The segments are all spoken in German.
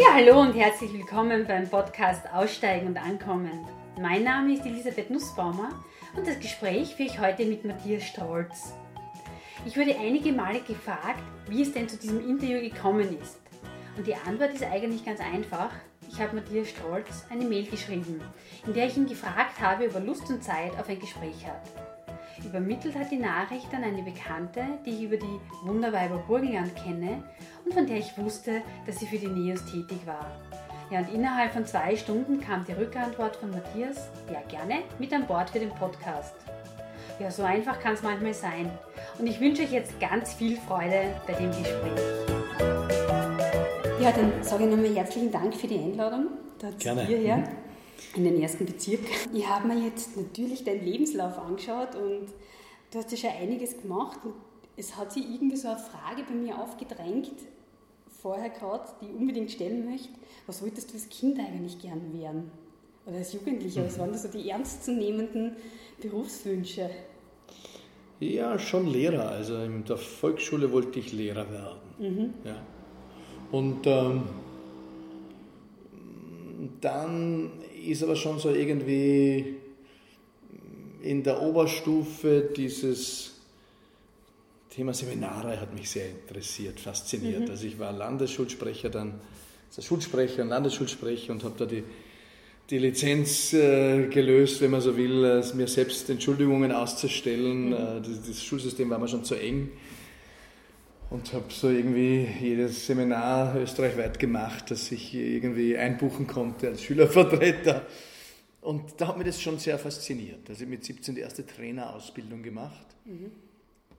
Ja, hallo und herzlich willkommen beim Podcast Aussteigen und Ankommen. Mein Name ist Elisabeth Nussbaumer und das Gespräch führe ich heute mit Matthias Stolz. Ich wurde einige Male gefragt, wie es denn zu diesem Interview gekommen ist. Und die Antwort ist eigentlich ganz einfach. Ich habe Matthias Stolz eine Mail geschrieben, in der ich ihn gefragt habe, ob er Lust und Zeit auf ein Gespräch hat. Übermittelt hat die Nachricht an eine Bekannte, die ich über die Wunderweiber Burgenland kenne und von der ich wusste, dass sie für die NEOS tätig war. Ja, und innerhalb von zwei Stunden kam die Rückantwort von Matthias, ja gerne, mit an Bord für den Podcast. Ja, so einfach kann es manchmal sein. Und ich wünsche euch jetzt ganz viel Freude bei dem Gespräch. Ja, dann sage ich nochmal herzlichen Dank für die Einladung. Gerne. Hierher. Mhm in den ersten Bezirk. Ich habe mir jetzt natürlich deinen Lebenslauf angeschaut und du hast ja schon einiges gemacht. Und es hat sich irgendwie so eine Frage bei mir aufgedrängt, vorher gerade, die ich unbedingt stellen möchte. Was wolltest du als Kind eigentlich gern werden? Oder als Jugendlicher? Was waren da so die ernstzunehmenden Berufswünsche? Ja, schon Lehrer. Also in der Volksschule wollte ich Lehrer werden. Mhm. Ja. Und ähm, dann ist aber schon so irgendwie in der Oberstufe dieses Thema Seminare hat mich sehr interessiert, fasziniert. Mhm. Also ich war Landesschulsprecher, dann also Schulsprecher und Landesschulsprecher und habe da die, die Lizenz äh, gelöst, wenn man so will, äh, mir selbst Entschuldigungen auszustellen. Mhm. Äh, das, das, Schulsystem war mir schon zu eng und habe so irgendwie jedes Seminar österreichweit gemacht, das ich irgendwie einbuchen konnte als Schülervertreter. Und da hat mich das schon sehr fasziniert. Also mit 17 die erste Trainerausbildung gemacht. Mhm.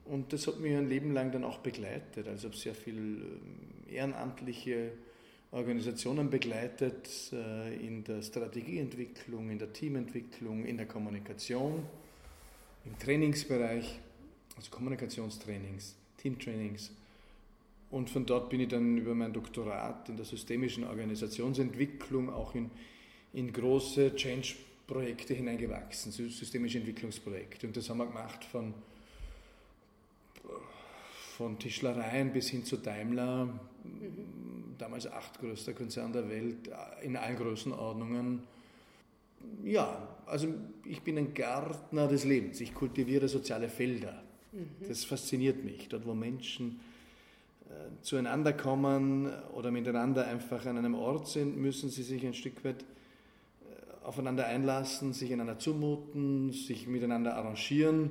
Und das hat mich ein Leben lang dann auch begleitet. Also habe sehr viel ähm, ehrenamtliche Organisationen begleitet äh, in der Strategieentwicklung, in der Teamentwicklung, in der Kommunikation, im Trainingsbereich, also Kommunikationstrainings, Teamtrainings und von dort bin ich dann über mein Doktorat in der systemischen Organisationsentwicklung auch in, in große Change-Projekte hineingewachsen, systemische Entwicklungsprojekte. Und das haben wir gemacht von, von Tischlereien bis hin zu Daimler, mhm. damals achtgrößter Konzern der Welt, in allen Größenordnungen. Ja, also ich bin ein Gärtner des Lebens. Ich kultiviere soziale Felder. Mhm. Das fasziniert mich, dort wo Menschen äh, zueinander kommen oder miteinander einfach an einem Ort sind, müssen sie sich ein Stück weit äh, aufeinander einlassen, sich einander zumuten, sich miteinander arrangieren.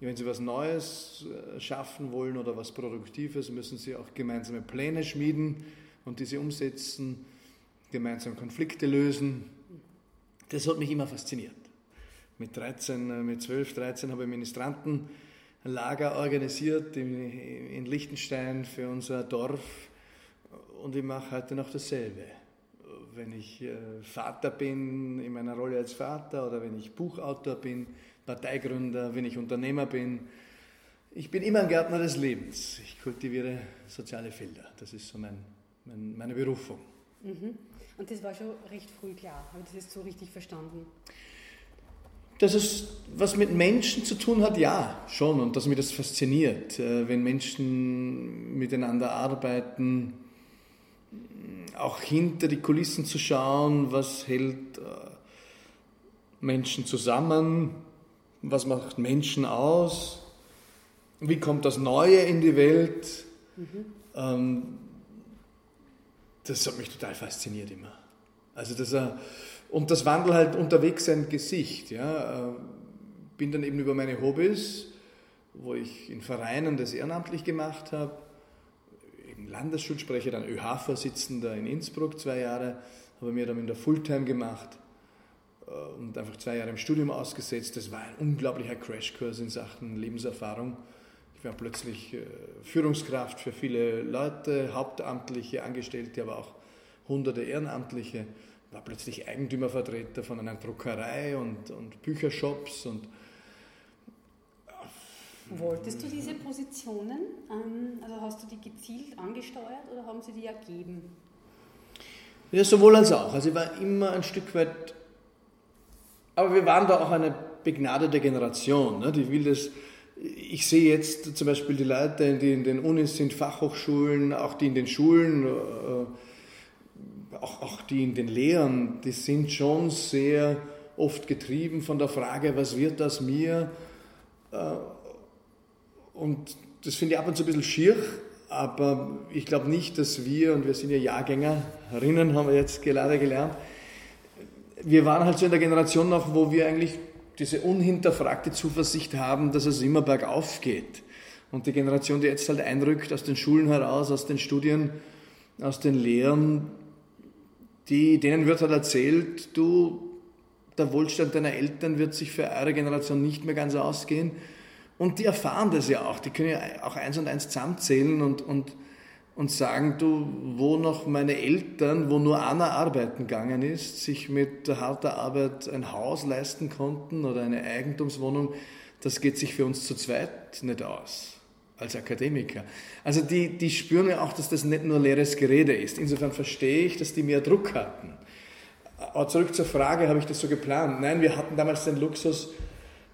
Wenn sie was Neues äh, schaffen wollen oder was Produktives, müssen sie auch gemeinsame Pläne schmieden und diese umsetzen, gemeinsam Konflikte lösen. Das hat mich immer fasziniert. Mit 13, mit 12, 13 habe ich Ministranten Lager organisiert in Liechtenstein für unser Dorf und ich mache heute noch dasselbe. Wenn ich äh, Vater bin, in meiner Rolle als Vater oder wenn ich Buchautor bin, Parteigründer, wenn ich Unternehmer bin, ich bin immer ein Gärtner des Lebens. Ich kultiviere soziale Felder. Das ist so mein, mein, meine Berufung. Mhm. Und das war schon recht früh klar. Habe ich das jetzt so richtig verstanden? Dass es was mit Menschen zu tun hat, ja, schon. Und dass mich das fasziniert, äh, wenn Menschen miteinander arbeiten, auch hinter die Kulissen zu schauen, was hält äh, Menschen zusammen, was macht Menschen aus, wie kommt das Neue in die Welt. Mhm. Das hat mich total fasziniert immer. Also, dass er und das wandelt halt unterwegs sein Gesicht. Ja. Äh, bin dann eben über meine Hobbys, wo ich in Vereinen das ehrenamtlich gemacht habe, eben Landesschulsprecher, dann ÖH-Vorsitzender in Innsbruck zwei Jahre, habe mir dann in der Fulltime gemacht äh, und einfach zwei Jahre im Studium ausgesetzt. Das war ein unglaublicher Crashkurs in Sachen Lebenserfahrung. Ich war plötzlich äh, Führungskraft für viele Leute, Hauptamtliche, Angestellte, aber auch hunderte Ehrenamtliche war plötzlich Eigentümervertreter von einer Druckerei und, und Büchershops und Wolltest du diese Positionen? Ähm, also hast du die gezielt angesteuert oder haben sie die ergeben? Ja, sowohl als auch. Also ich war immer ein Stück weit, aber wir waren da auch eine begnadete Generation. Ne? Die will das, ich sehe jetzt zum Beispiel die Leute, die in den Unis sind, Fachhochschulen, auch die in den Schulen, äh, auch, auch die in den Lehren, die sind schon sehr oft getrieben von der Frage, was wird das mir? Äh, und das finde ich ab und zu ein bisschen schier, aber ich glaube nicht, dass wir, und wir sind ja Jahrgängerinnen, haben wir jetzt gerade gelernt, wir waren halt so in der Generation noch, wo wir eigentlich diese unhinterfragte Zuversicht haben, dass es immer bergauf geht. Und die Generation, die jetzt halt einrückt aus den Schulen heraus, aus den Studien, aus den Lehren, die, denen wird halt erzählt, du, der Wohlstand deiner Eltern wird sich für eure Generation nicht mehr ganz ausgehen. Und die erfahren das ja auch. Die können ja auch eins und eins zusammenzählen und, und, und sagen, du, wo noch meine Eltern, wo nur einer arbeiten gegangen ist, sich mit harter Arbeit ein Haus leisten konnten oder eine Eigentumswohnung, das geht sich für uns zu zweit nicht aus als Akademiker. Also die, die spüren ja auch, dass das nicht nur leeres Gerede ist. Insofern verstehe ich, dass die mehr Druck hatten. Aber zurück zur Frage, habe ich das so geplant? Nein, wir hatten damals den Luxus,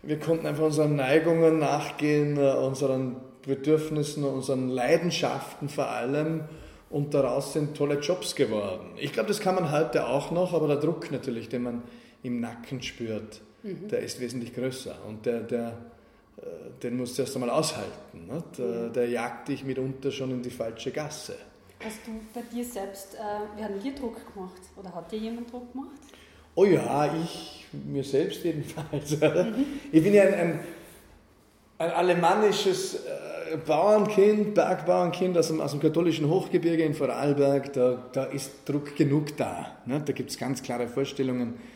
wir konnten einfach unseren Neigungen nachgehen, äh, unseren Bedürfnissen, unseren Leidenschaften vor allem und daraus sind tolle Jobs geworden. Ich glaube, das kann man heute auch noch, aber der Druck natürlich, den man im Nacken spürt, mhm. der ist wesentlich größer und der, der den musst du erst einmal aushalten. Nicht? Der, der jagt dich mitunter schon in die falsche Gasse. Hast du bei dir selbst, äh, wir haben dir Druck gemacht oder hat dir jemand Druck gemacht? Oh ja, ich, mir selbst jedenfalls. Mhm. Ich bin ja ein, ein, ein alemannisches äh, Bauernkind, Bergbauernkind aus dem, aus dem katholischen Hochgebirge in Vorarlberg. Da, da ist Druck genug da. Ne? Da gibt es ganz klare Vorstellungen äh,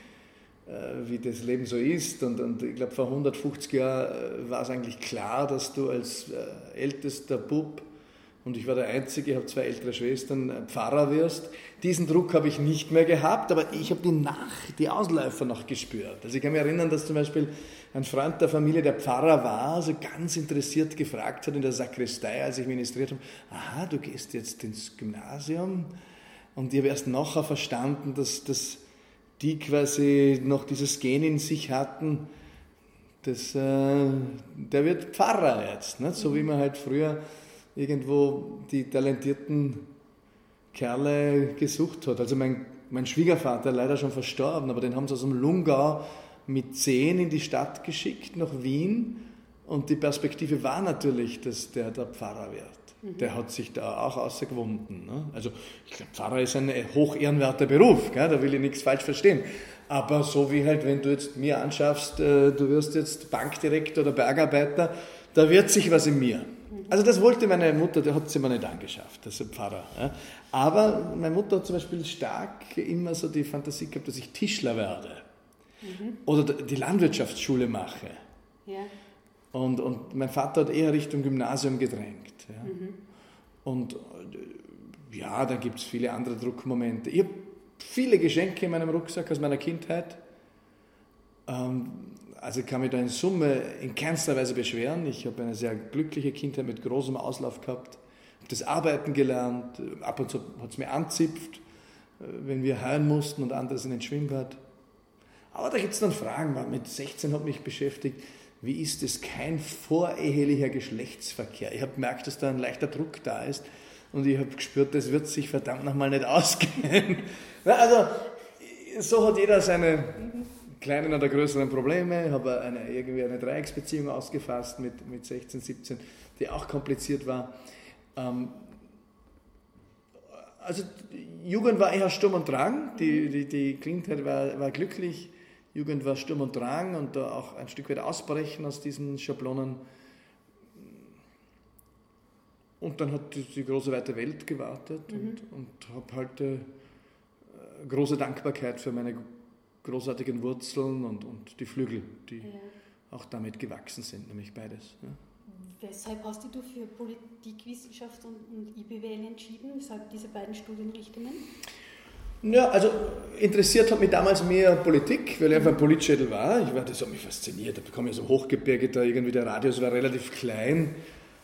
wie das Leben so ist. Und, und ich glaube, vor 150 Jahren äh, war es eigentlich klar, dass du als äh, ältester Bub, und ich war der Einzige, ich habe zwei ältere Schwestern, Pfarrer wirst. Diesen Druck habe ich nicht mehr gehabt, aber ich habe die Nach-, die Ausläufer noch gespürt. Also ich kann mich erinnern, dass zum Beispiel ein Freund der Familie, der Pfarrer war, also ganz interessiert gefragt hat in der Sakristei, als ich ministriert habe, aha, du gehst jetzt ins Gymnasium? Und ich habe erst nachher verstanden, dass das die quasi noch dieses Gen in sich hatten, das, äh, der wird Pfarrer jetzt. Ne? So wie man halt früher irgendwo die talentierten Kerle gesucht hat. Also mein, mein Schwiegervater, leider schon verstorben, aber den haben sie aus dem Lungau mit zehn in die Stadt geschickt, nach Wien. Und die Perspektive war natürlich, dass der der Pfarrer wird. Mhm. Der hat sich da auch ausgewunden. Ne? Also ich glaube, Pfarrer ist ein hochehrenwerter Beruf, gell? da will ich nichts falsch verstehen. Aber so wie halt, wenn du jetzt mir anschaffst, äh, du wirst jetzt Bankdirektor oder Bergarbeiter, da wird sich was in mir. Also das wollte meine Mutter, der hat sie mir nicht angeschafft, das ist ein Pfarrer. Ja? Aber meine Mutter hat zum Beispiel stark immer so die Fantasie gehabt, dass ich Tischler werde. Mhm. Oder die Landwirtschaftsschule mache. Ja. Und, und mein Vater hat eher Richtung Gymnasium gedrängt. Ja. Mhm. Und äh, ja, dann gibt es viele andere Druckmomente. Ich habe viele Geschenke in meinem Rucksack aus meiner Kindheit. Ähm, also ich kann mich da in Summe in keinster Weise beschweren. Ich habe eine sehr glückliche Kindheit mit großem Auslauf gehabt. habe das Arbeiten gelernt. Ab und zu hat es mir anzipft, äh, wenn wir heim mussten und anderes in den Schwimmbad. Aber da gibt es dann Fragen. Mit 16 hat mich beschäftigt, wie ist es kein vorehelicher Geschlechtsverkehr? Ich habe gemerkt, dass da ein leichter Druck da ist und ich habe gespürt, das wird sich verdammt nochmal nicht ausgehen. also, so hat jeder seine kleinen oder größeren Probleme. Ich habe eine, irgendwie eine Dreiecksbeziehung ausgefasst mit, mit 16, 17, die auch kompliziert war. Ähm, also Jugend war eher Sturm und Drang, die, die, die Kindheit war, war glücklich Jugend war Sturm und Drang und da auch ein Stück weit ausbrechen aus diesen Schablonen. Und dann hat die, große weite Welt gewartet mhm. und, und habe halt äh, große Dankbarkeit für meine großartigen Wurzeln und, und die Flügel, die ja. auch damit gewachsen sind, nämlich beides. Ja. Weshalb hast du für Politikwissenschaft und, und IBWL entschieden? Weshalb diese beiden Studienrichtungen? Ja, also interessiert hat mich damals mehr Politik, weil ich einfach ein Politschädel war. Ich war, das hat mich fasziniert. Da bekomme ich so Hochgebirge, da irgendwie der Radius war relativ klein,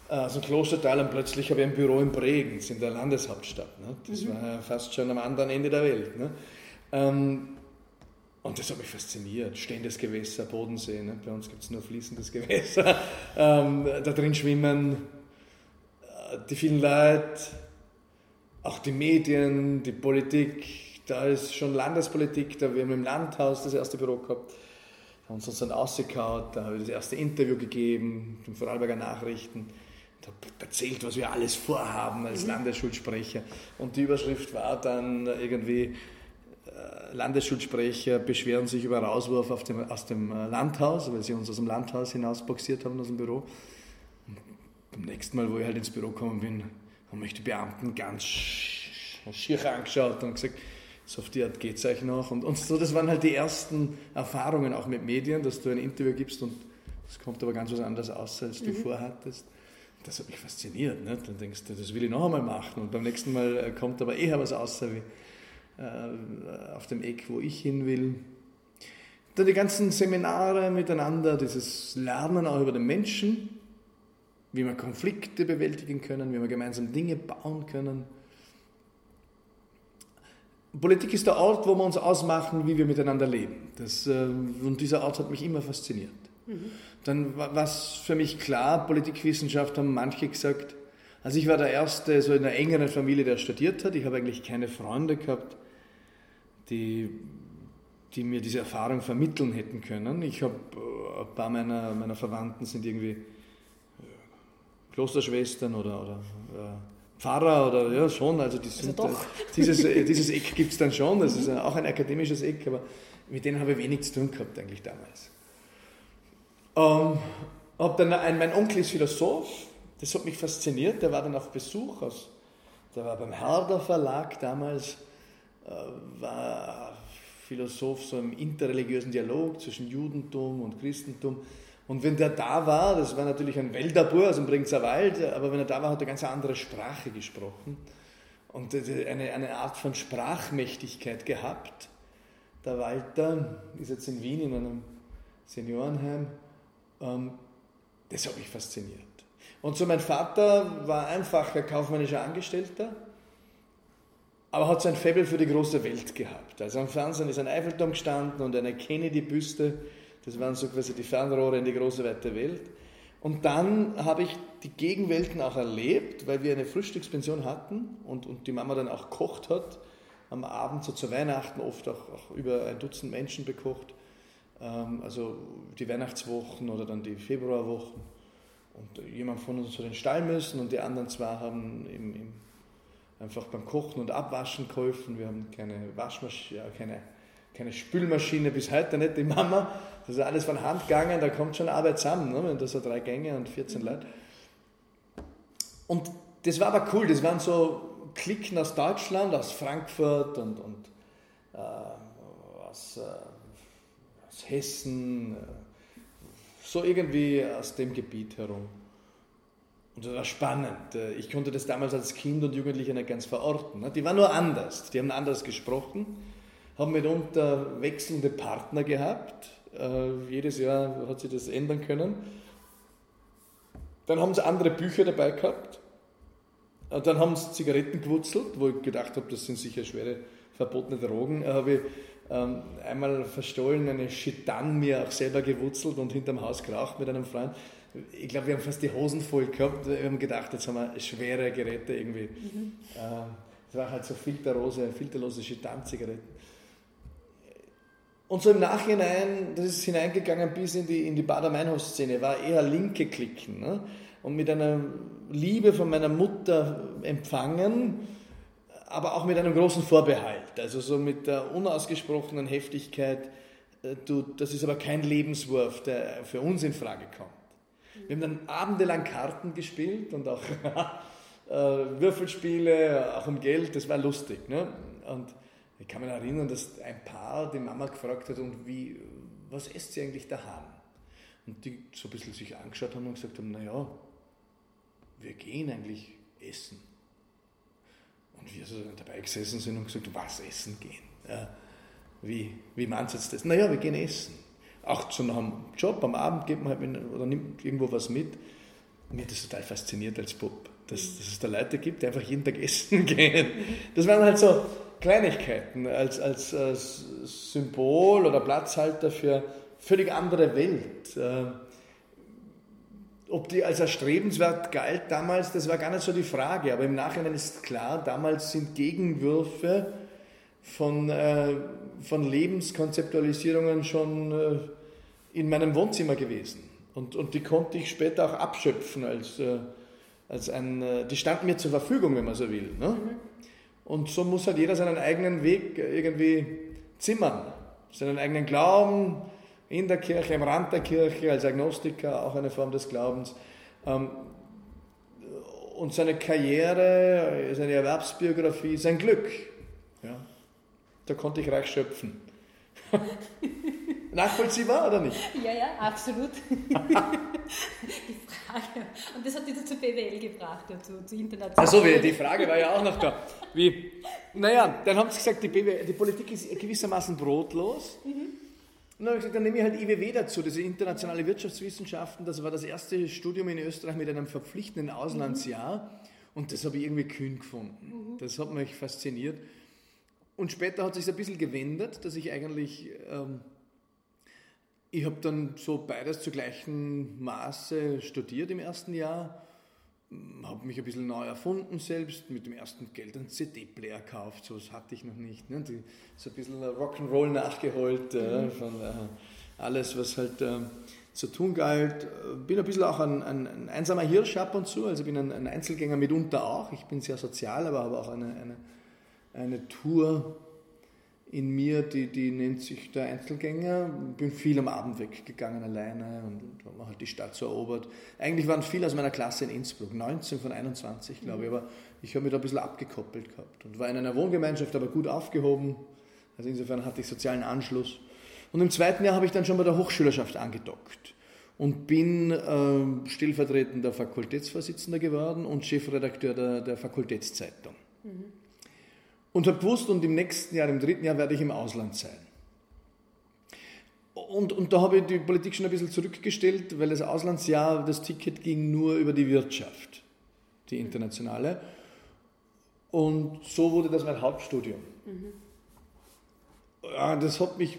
also ein Klostertal und plötzlich habe ich ein Büro in Bregenz, in der Landeshauptstadt. Ne? Das mhm. war fast schon am anderen Ende der Welt. Ne? Ähm, und das hat mich fasziniert. Stehendes Gewässer, Bodensee. Ne? Bei uns gibt es nur fließendes Gewässer. Ähm, da drin schwimmen äh, die vielen Leute, auch die Medien, die Politik, da ist schon Landespolitik, da wir haben im Landhaus das erste Büro gehabt, da haben sie uns dann ausgekaut, da habe ich das erste Interview gegeben, den Vorarlberger Nachrichten, da erzählt, was wir alles vorhaben als mhm. Landesschulsprecher. Und die Überschrift war dann irgendwie, äh, Landesschulsprecher beschweren sich über Rauswurf dem, aus dem äh, Landhaus, weil sie uns aus dem Landhaus hinaus boxiert haben, aus dem Büro. Und beim nächsten Mal, wo ich halt ins Büro gekommen bin, haben mich die Beamten ganz schier angeschaut und gesagt, so auf die Art geht es euch noch. Und, und so, das waren halt die ersten Erfahrungen auch mit Medien, dass du ein Interview gibst und es kommt aber ganz was anderes aus, als du mhm. vorhattest. Das hat mich fasziniert. Ne? Dann denkst du, das will ich noch einmal machen. Und beim nächsten Mal äh, kommt aber eher was außer wie äh, auf dem Eck, wo ich hin will. Dann die ganzen Seminare miteinander, dieses Lernen auch über den Menschen, wie wir Konflikte bewältigen können, wie wir gemeinsam Dinge bauen können. Politik ist der Ort, wo wir uns ausmachen, wie wir miteinander leben. Das, äh, und dieser Ort hat mich immer fasziniert. Mhm. Dann war es für mich klar, Politikwissenschaft haben manche gesagt, also ich war der Erste so in einer engeren Familie, der studiert hat. Ich habe eigentlich keine Freunde gehabt, die, die mir diese Erfahrung vermitteln hätten können. Ich habe, äh, ein paar meiner, meiner Verwandten sind irgendwie äh, Klosterschwestern oder, oder Pfarrer oder ja schon, also, die also sind, also dieses, dieses Eck gibt es dann schon, das ist auch ein akademisches Eck, aber mit denen habe ich wenig zu tun gehabt eigentlich damals. Ähm, hab dann ein, mein Onkel ist Philosoph, das hat mich fasziniert, der war dann auf Besuch aus, der war beim Herder Verlag damals, äh, war Philosoph so im interreligiösen Dialog zwischen Judentum und Christentum. Und wenn der da war, das war natürlich ein Wälderbur, also im Bringzer Wald, aber wenn er da war, hat er ganz andere Sprache gesprochen und eine, eine Art von Sprachmächtigkeit gehabt. Der Walter ist jetzt in Wien in einem Seniorenheim. Ähm, das hat mich fasziniert. Und so mein Vater war einfacher kaufmännischer Angestellter, aber hat sein Faible für die große Welt gehabt. Also am Fernsehen ist ein Eiffelturm gestanden und eine Kennedy-Büste das waren so quasi die Fernrohre in die große weite Welt. Und dann habe ich die Gegenwelten auch erlebt, weil wir eine Frühstückspension hatten und, und die Mama dann auch kocht hat. Am Abend, so zu Weihnachten, oft auch, auch über ein Dutzend Menschen bekocht. Ähm, also die Weihnachtswochen oder dann die Februarwochen. Und jemand von uns hat den Stall müssen und die anderen zwei haben im, im, einfach beim Kochen und Abwaschen geholfen. Wir haben keine Waschmaschine, keine keine Spülmaschine bis heute nicht, die Mama. Das ist alles von Hand gegangen, da kommt schon Arbeit zusammen, ne? wenn da so drei Gänge und 14 Leute. Und das war aber cool, das waren so Klicken aus Deutschland, aus Frankfurt und, und äh, aus, äh, aus, Hessen, äh, so irgendwie aus dem Gebiet herum. Und das war spannend. Äh, ich konnte das damals als Kind und Jugendlicher nicht ganz verorten. Ne? Die waren nur anders, die haben anders gesprochen haben mitunter wechselnde Partner gehabt. Äh, jedes Jahr hat sich das ändern können. Dann haben sie andere Bücher dabei gehabt. Und dann haben sie Zigaretten gewurzelt, wo ich gedacht habe, das sind sicher schwere verbotene Drogen. Da habe ich ähm, einmal verstohlen eine Chitan mir auch selber gewurzelt und hinterm Haus geraucht mit einem Freund. Ich glaube, wir haben fast die Hosen voll gehabt. Wir haben gedacht, jetzt haben wir schwere Geräte irgendwie. Mhm. Äh, das war halt so filterlose, filterlose Chitan-Zigaretten. Und so im Nachhinein, das ist hineingegangen bis in die, in die Bader-Meinhof-Szene, war eher linke Klicken. Ne? Und mit einer Liebe von meiner Mutter empfangen, aber auch mit einem großen Vorbehalt. Also so mit der unausgesprochenen Heftigkeit, äh, du, das ist aber kein Lebenswurf, der für uns in Frage kommt. Wir haben dann abendelang Karten gespielt und auch äh, Würfelspiele, auch um Geld, das war lustig. Ne? Und ich kann mich erinnern, dass ein Paar die Mama gefragt hat, und wie, was esst sie eigentlich daheim? Und die so ein bisschen sich angeschaut haben und gesagt haben, naja, wir gehen eigentlich essen. Und wir so dabei gesessen sind und gesagt, was essen gehen? Ja, wie, wie meinst du jetzt das? Naja, wir gehen essen. Auch zu einem Job, am Abend geht man halt oder nimmt irgendwo was mit. Mir hat das total fasziniert als Bub, dass, dass es da Leute gibt, die einfach jeden Tag essen gehen. Das waren halt so, Kleinigkeiten als, als, als Symbol oder Platzhalter für völlig andere Welt. Äh, ob die als erstrebenswert galt damals, das war gar nicht so die Frage. Aber im Nachhinein ist klar, damals sind Gegenwürfe von, äh, von Lebenskonzeptualisierungen schon äh, in meinem Wohnzimmer gewesen. Und, und die konnte ich später auch abschöpfen als, äh, als ein, äh, die standen mir zur Verfügung, wenn man so will. Ne? Mhm. Und so muss halt jeder seinen eigenen Weg irgendwie zimmern, seinen eigenen Glauben in der Kirche, am Rand der Kirche, als Agnostiker, auch eine Form des Glaubens. Ähm, und seine Karriere, seine Erwerbsbiografie, sein Glück. Ja, da konnte ich reich schöpfen. Nachvollziehbar oder nicht? Ja, ja, absolut. die Frage. Und das hat dich zu BWL gebracht, ja, zu, zu international. Achso, die Frage war ja auch noch da. Wie? Naja, dann haben sie gesagt, die, BWL, die Politik ist gewissermaßen brotlos. Mhm. Und dann habe ich gesagt, dann nehme ich halt IWW dazu, diese internationale Wirtschaftswissenschaften. Das war das erste Studium in Österreich mit einem verpflichtenden Auslandsjahr. Mhm. Und das habe ich irgendwie kühn gefunden. Mhm. Das hat mich fasziniert. Und später hat sich ein bisschen gewendet, dass ich eigentlich, ähm, ich habe dann so beides zu gleichen Maße studiert im ersten Jahr, habe mich ein bisschen neu erfunden selbst, mit dem ersten Geld einen CD-Player gekauft, so was hatte ich noch nicht. Ne? Die, so ein bisschen Rock'n'Roll nachgeholt äh, von äh, alles, was halt äh, zu tun galt. Bin ein bisschen auch ein, ein, ein, einsamer Hirsch ab und zu, also bin ein, ein Einzelgänger mitunter auch. Ich bin sehr sozial, aber habe auch eine, eine eine Tour in mir, die, die nennt sich der Einzelgänger. Bin viel am Abend weggegangen alleine und habe halt die Stadt so erobert. Eigentlich waren viele aus meiner Klasse in Innsbruck, 19 von 21 glaube ich, aber ich habe mich da ein bisschen abgekoppelt gehabt und war in einer Wohngemeinschaft, aber gut aufgehoben. Also insofern hatte ich sozialen Anschluss. Und im zweiten Jahr habe ich dann schon bei der Hochschülerschaft angedockt und bin äh, stellvertretender Fakultätsvorsitzender geworden und Chefredakteur der, der Fakultätszeitung. Mhm und habe gewusst, und im nächsten Jahr, im dritten Jahr werde ich im Ausland sein. Und, und da habe ich die Politik schon ein bisschen zurückgestellt, weil das Auslandsjahr, das Ticket ging nur über die Wirtschaft, die internationale. Und so wurde das mein Hauptstudium. Mhm. Ja, das hat mich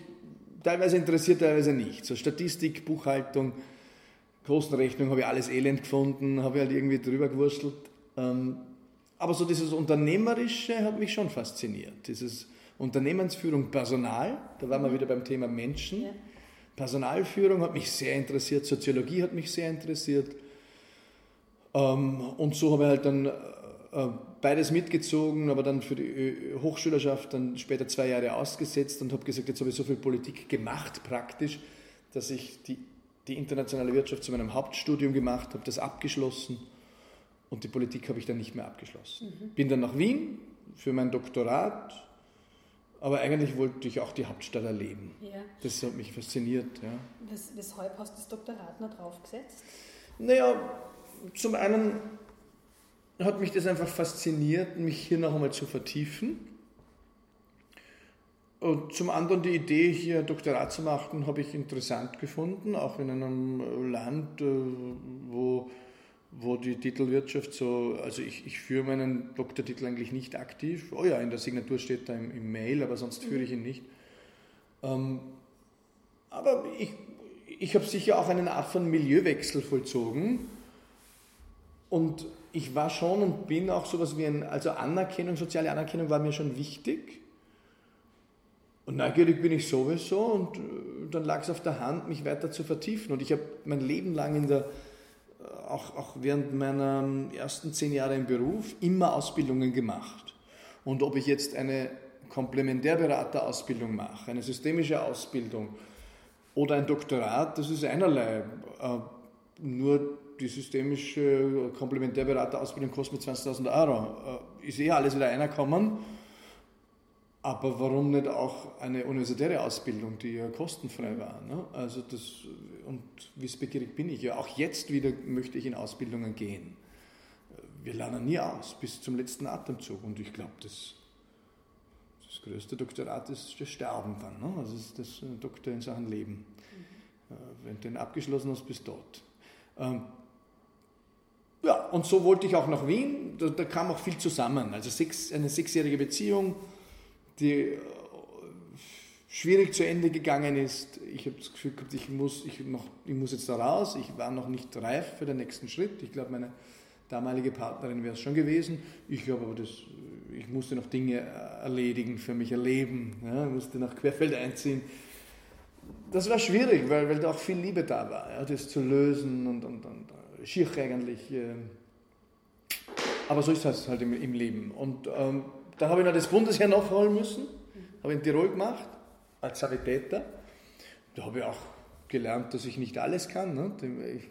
teilweise interessiert, teilweise nicht. So Statistik, Buchhaltung, Kostenrechnung habe ich alles elend gefunden, habe ich halt irgendwie drüber gewurstelt. Ähm, aber so dieses Unternehmerische hat mich schon fasziniert. Dieses Unternehmensführung, Personal, da waren wir mhm. wieder beim Thema Menschen. Ja. Personalführung hat mich sehr interessiert, Soziologie hat mich sehr interessiert. Ähm, und so habe ich halt dann äh, beides mitgezogen, aber dann für die Hochschülerschaft dann später zwei Jahre ausgesetzt und habe gesagt, jetzt habe ich so viel Politik gemacht praktisch, dass ich die, die internationale Wirtschaft zu meinem Hauptstudium gemacht habe, das abgeschlossen und die Politik habe ich dann nicht mehr abgeschlossen. Mhm. Bin dann nach Wien für mein Doktorat, aber eigentlich wollte ich auch die Hauptstadt erleben. Ja. Das hat mich fasziniert. Ja. Was, weshalb hast du das Doktorat noch draufgesetzt? Naja, zum einen hat mich das einfach fasziniert, mich hier noch einmal zu vertiefen. Und zum anderen die Idee, hier Doktorat zu machen, habe ich interessant gefunden, auch in einem Land, äh, wo wo die Titelwirtschaft so, also ich, ich führe meinen Doktortitel eigentlich nicht aktiv. Oh ja, in der Signatur steht da im, im Mail, aber sonst führe ich ihn nicht. Ähm, aber ich, ich habe sicher auch eine Art von Milieuwechsel vollzogen. Und ich war schon und bin auch sowas wie ein, also Anerkennung, soziale Anerkennung war mir schon wichtig. Und neugierig bin ich sowieso und äh, dann lag es auf der Hand, mich weiter zu vertiefen. Und ich habe mein Leben lang in der auch, auch während meiner ersten zehn Jahre im Beruf immer Ausbildungen gemacht. Und ob ich jetzt eine Komplementärberaterausbildung mache, eine systemische Ausbildung oder ein Doktorat, das ist einerlei. Äh, nur die systemische Komplementärberaterausbildung kostet mir 20.000 Euro. Äh, ist eh alles wieder einer kommen. Aber warum nicht auch eine universitäre Ausbildung, die ja kostenfrei war? Ne? Also das, und wissbegierig bin ich ja. Auch jetzt wieder möchte ich in Ausbildungen gehen. Wir lernen nie aus, bis zum letzten Atemzug. Und ich glaube, das, das größte Doktorat ist das Sterben dann. Ne? Also das ist das Doktor in Sachen Leben. Mhm. Wenn du den abgeschlossen hast, bis dort. Ähm, ja, und so wollte ich auch nach Wien. Da, da kam auch viel zusammen. Also sechs, eine sechsjährige Beziehung die äh, schwierig zu Ende gegangen ist. Ich habe das Gefühl gehabt, ich muss, ich, noch, ich muss jetzt da raus. Ich war noch nicht reif für den nächsten Schritt. Ich glaube, meine damalige Partnerin wäre es schon gewesen. Ich glaube aber, das, ich musste noch Dinge erledigen, für mich erleben. Ja, musste nach Querfeld einziehen. Das war schwierig, weil, weil da auch viel Liebe da war, ja, das zu lösen und, und, und schier eigentlich. Äh, aber so ist das halt im, im Leben. Und ähm, da habe ich noch das Bundesheer nachholen müssen, habe in Tirol gemacht, als Sanitäter. Da habe ich auch gelernt, dass ich nicht alles kann. Ne? Ich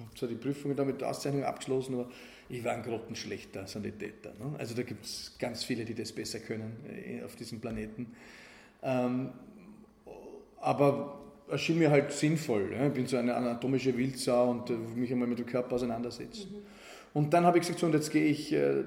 habe zwar die Prüfungen da mit der Auszeichnung abgeschlossen, aber ich war ein grottenschlechter Sanitäter. Ne? Also da gibt es ganz viele, die das besser können äh, auf diesem Planeten. Ähm, aber es schien mir halt sinnvoll. Ich bin so eine anatomische Wildsau und äh, mich einmal mit dem Körper auseinandersetzen. Mhm. Und dann habe ich gesagt, so, und jetzt gehe ich, äh,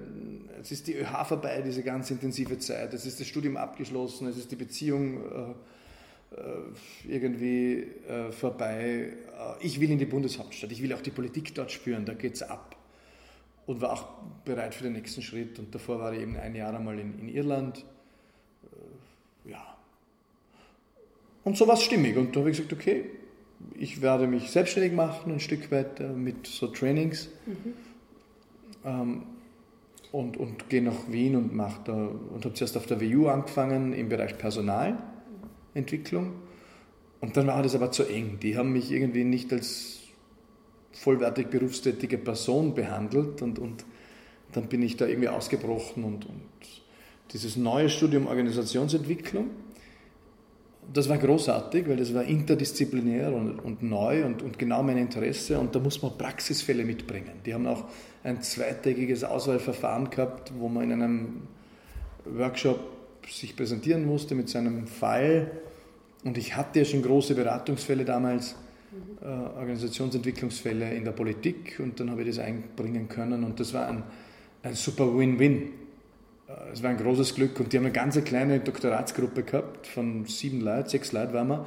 jetzt ist die ÖH vorbei, diese ganz intensive Zeit, es ist das Studium abgeschlossen, es ist die Beziehung äh, irgendwie vorbei. Ich will in die Bundeshauptstadt, ich will auch die Politik dort spüren, da geht es ab. Und war auch bereit für den nächsten Schritt. Und davor war ich eben ein Jahr einmal in, in Irland. Ja. Und so war es stimmig. Und da habe ich gesagt, okay, ich werde mich selbstständig machen, ein Stück weit mit so Trainings. Mhm ähm, und, und gehe nach Wien und, und habe zuerst auf der WU angefangen im Bereich Personalentwicklung. Und dann war das aber zu eng. Die haben mich irgendwie nicht als vollwertig berufstätige Person behandelt und, und dann bin ich da irgendwie ausgebrochen und, und dieses neue Studium Organisationsentwicklung das war großartig, weil das war interdisziplinär und, und neu und, und, genau mein Interesse. Und da muss man Praxisfälle mitbringen. Die haben auch ein zweitägiges Auswahlverfahren gehabt, wo man in einem Workshop sich präsentieren musste mit seinem Fall. Und ich hatte ja schon große Beratungsfälle damals, äh, Organisationsentwicklungsfälle in der Politik. Und dann habe ich das einbringen können. Und das war ein, ein super Win-Win. Es war ein großes Glück und die haben eine ganz kleine Doktoratsgruppe gehabt von sieben Leuten, sechs Leuten waren wir.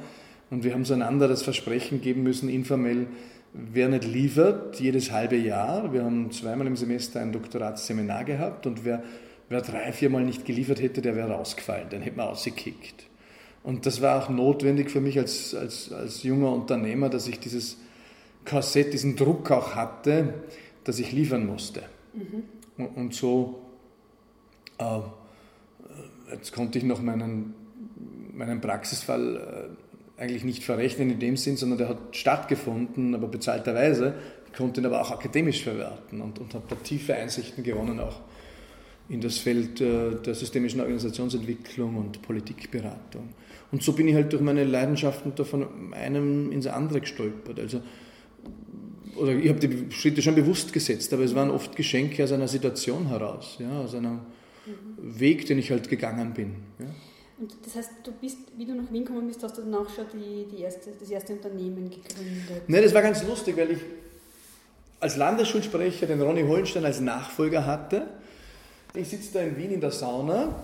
Und wir haben so einander das Versprechen geben müssen, informell, wer nicht liefert, jedes halbe Jahr. Wir haben zweimal im Semester ein Doktoratsseminar gehabt und wer, wer drei, viermal nicht geliefert hätte, der wäre rausgefallen, den hätte man ausgekickt. Und das war auch notwendig für mich als, als, als junger Unternehmer, dass ich dieses Korsett, diesen Druck auch hatte, dass ich liefern musste. Mhm. Und so äh, jetzt konnte ich noch meinen, meinen Praxisfall äh, eigentlich nicht verrechnen in dem Sinn, sondern der hat stattgefunden, aber bezahlterweise. Ich konnte ihn aber auch akademisch verwerten und, und habe da tiefe Einsichten gewonnen, auch in das Feld äh, der systemischen Organisationsentwicklung und Politikberatung. Und so bin ich halt durch meine Leidenschaften da von einem ins andere gestolpert. Also, oder ich habe die Schritte schon bewusst gesetzt, aber es waren oft Geschenke aus einer Situation heraus, ja, aus einer. Weg, den ich halt gegangen bin. Ja. Und das heißt, du bist, wie du nach Wien gekommen bist, hast du dann auch schon die, die erste, das erste Unternehmen gegründet? Nein, das war ganz lustig, weil ich als Landesschulsprecher den Ronny Hollenstein als Nachfolger hatte. Ich sitze da in Wien in der Sauna,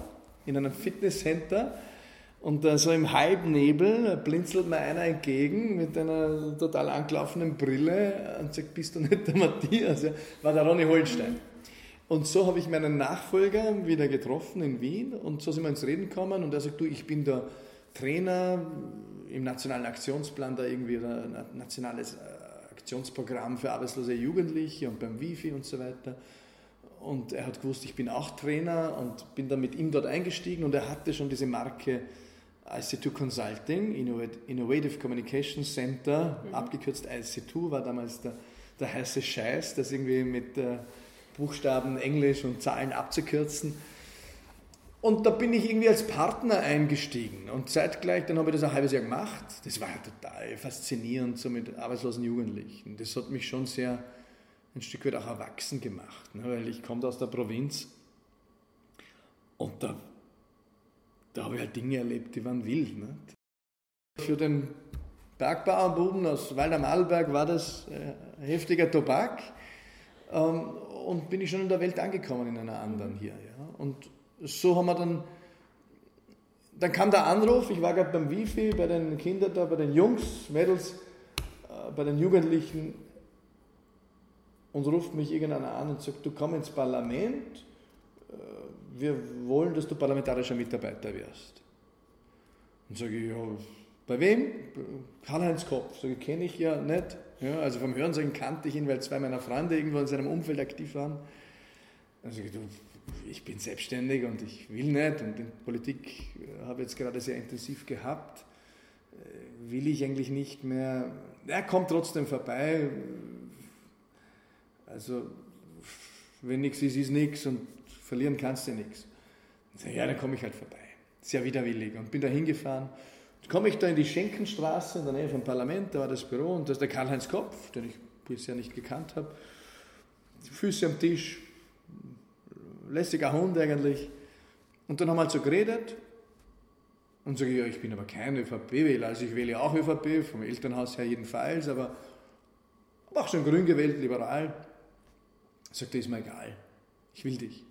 in einem Fitnesscenter und so im Halbnebel blinzelt mir einer entgegen mit einer total angelaufenen Brille und sagt, bist du nicht der Matthias? Ja, war der Ronny Hollenstein. Und so habe ich meinen Nachfolger wieder getroffen in Wien und so sind wir ins Reden gekommen und er sagt, du, ich bin der Trainer im nationalen Aktionsplan, da irgendwie ein nationales äh, Aktionsprogramm für arbeitslose Jugendliche und beim Wifi und so weiter. Und er hat gewusst, ich bin auch Trainer und bin dann mit ihm dort eingestiegen und er hatte schon diese Marke IC2 Consulting, Innovative Communication Center, mhm. abgekürzt IC2, war damals der, der heiße Scheiß, das irgendwie mit äh, Buchstaben Englisch und Zahlen abzukürzen. Und da bin ich irgendwie als Partner eingestiegen. Und zeitgleich, dann habe ich das ein halbes Jahr gemacht. Das war total faszinierend, so mit arbeitslosen Jugendlichen. Das hat mich schon sehr ein Stück weit auch erwachsen gemacht, ne? weil ich komme aus der Provinz und da, da habe ich halt Dinge erlebt, die waren wild. Ne? Für den Bergbauernbuben aus Waldermalberg war das äh, heftiger Tobak. Ähm, und bin ich schon in der Welt angekommen, in einer anderen hier. Ja. Und so haben wir dann, dann kam der Anruf, ich war gerade beim Wifi, bei den Kindern da, bei den Jungs, Mädels, äh, bei den Jugendlichen und ruft mich irgendeiner an und sagt, du komm ins Parlament, äh, wir wollen, dass du parlamentarischer Mitarbeiter wirst. Und sage ich, ja, bei wem? Karl-Heinz Kopf. Sage ich, kenne ich ja nicht. Ja, also vom Hörensagen kannte ich ihn, weil zwei meiner Freunde irgendwo in seinem Umfeld aktiv waren. Also du, ich bin selbstständig und ich will nicht und die Politik äh, habe ich jetzt gerade sehr intensiv gehabt. Äh, will ich eigentlich nicht mehr. Er kommt trotzdem vorbei. Also, wenn nichts ist, ist nichts und verlieren kannst du nichts. Ja, dann komme ich halt vorbei. Sehr widerwillig und bin da hingefahren. Komme ich da in die Schenkenstraße in der Nähe vom Parlament, da war das Büro und da ist der Karl-Heinz Kopf, den ich bisher nicht gekannt habe. Füße am Tisch, lässiger Hund eigentlich. Und dann haben wir halt so geredet und sage ich, ja, ich bin aber kein ÖVP-Wähler, also ich wähle auch ÖVP, vom Elternhaus her jedenfalls, aber auch schon grün gewählt, liberal. Sagt er, ist mir egal, ich will dich.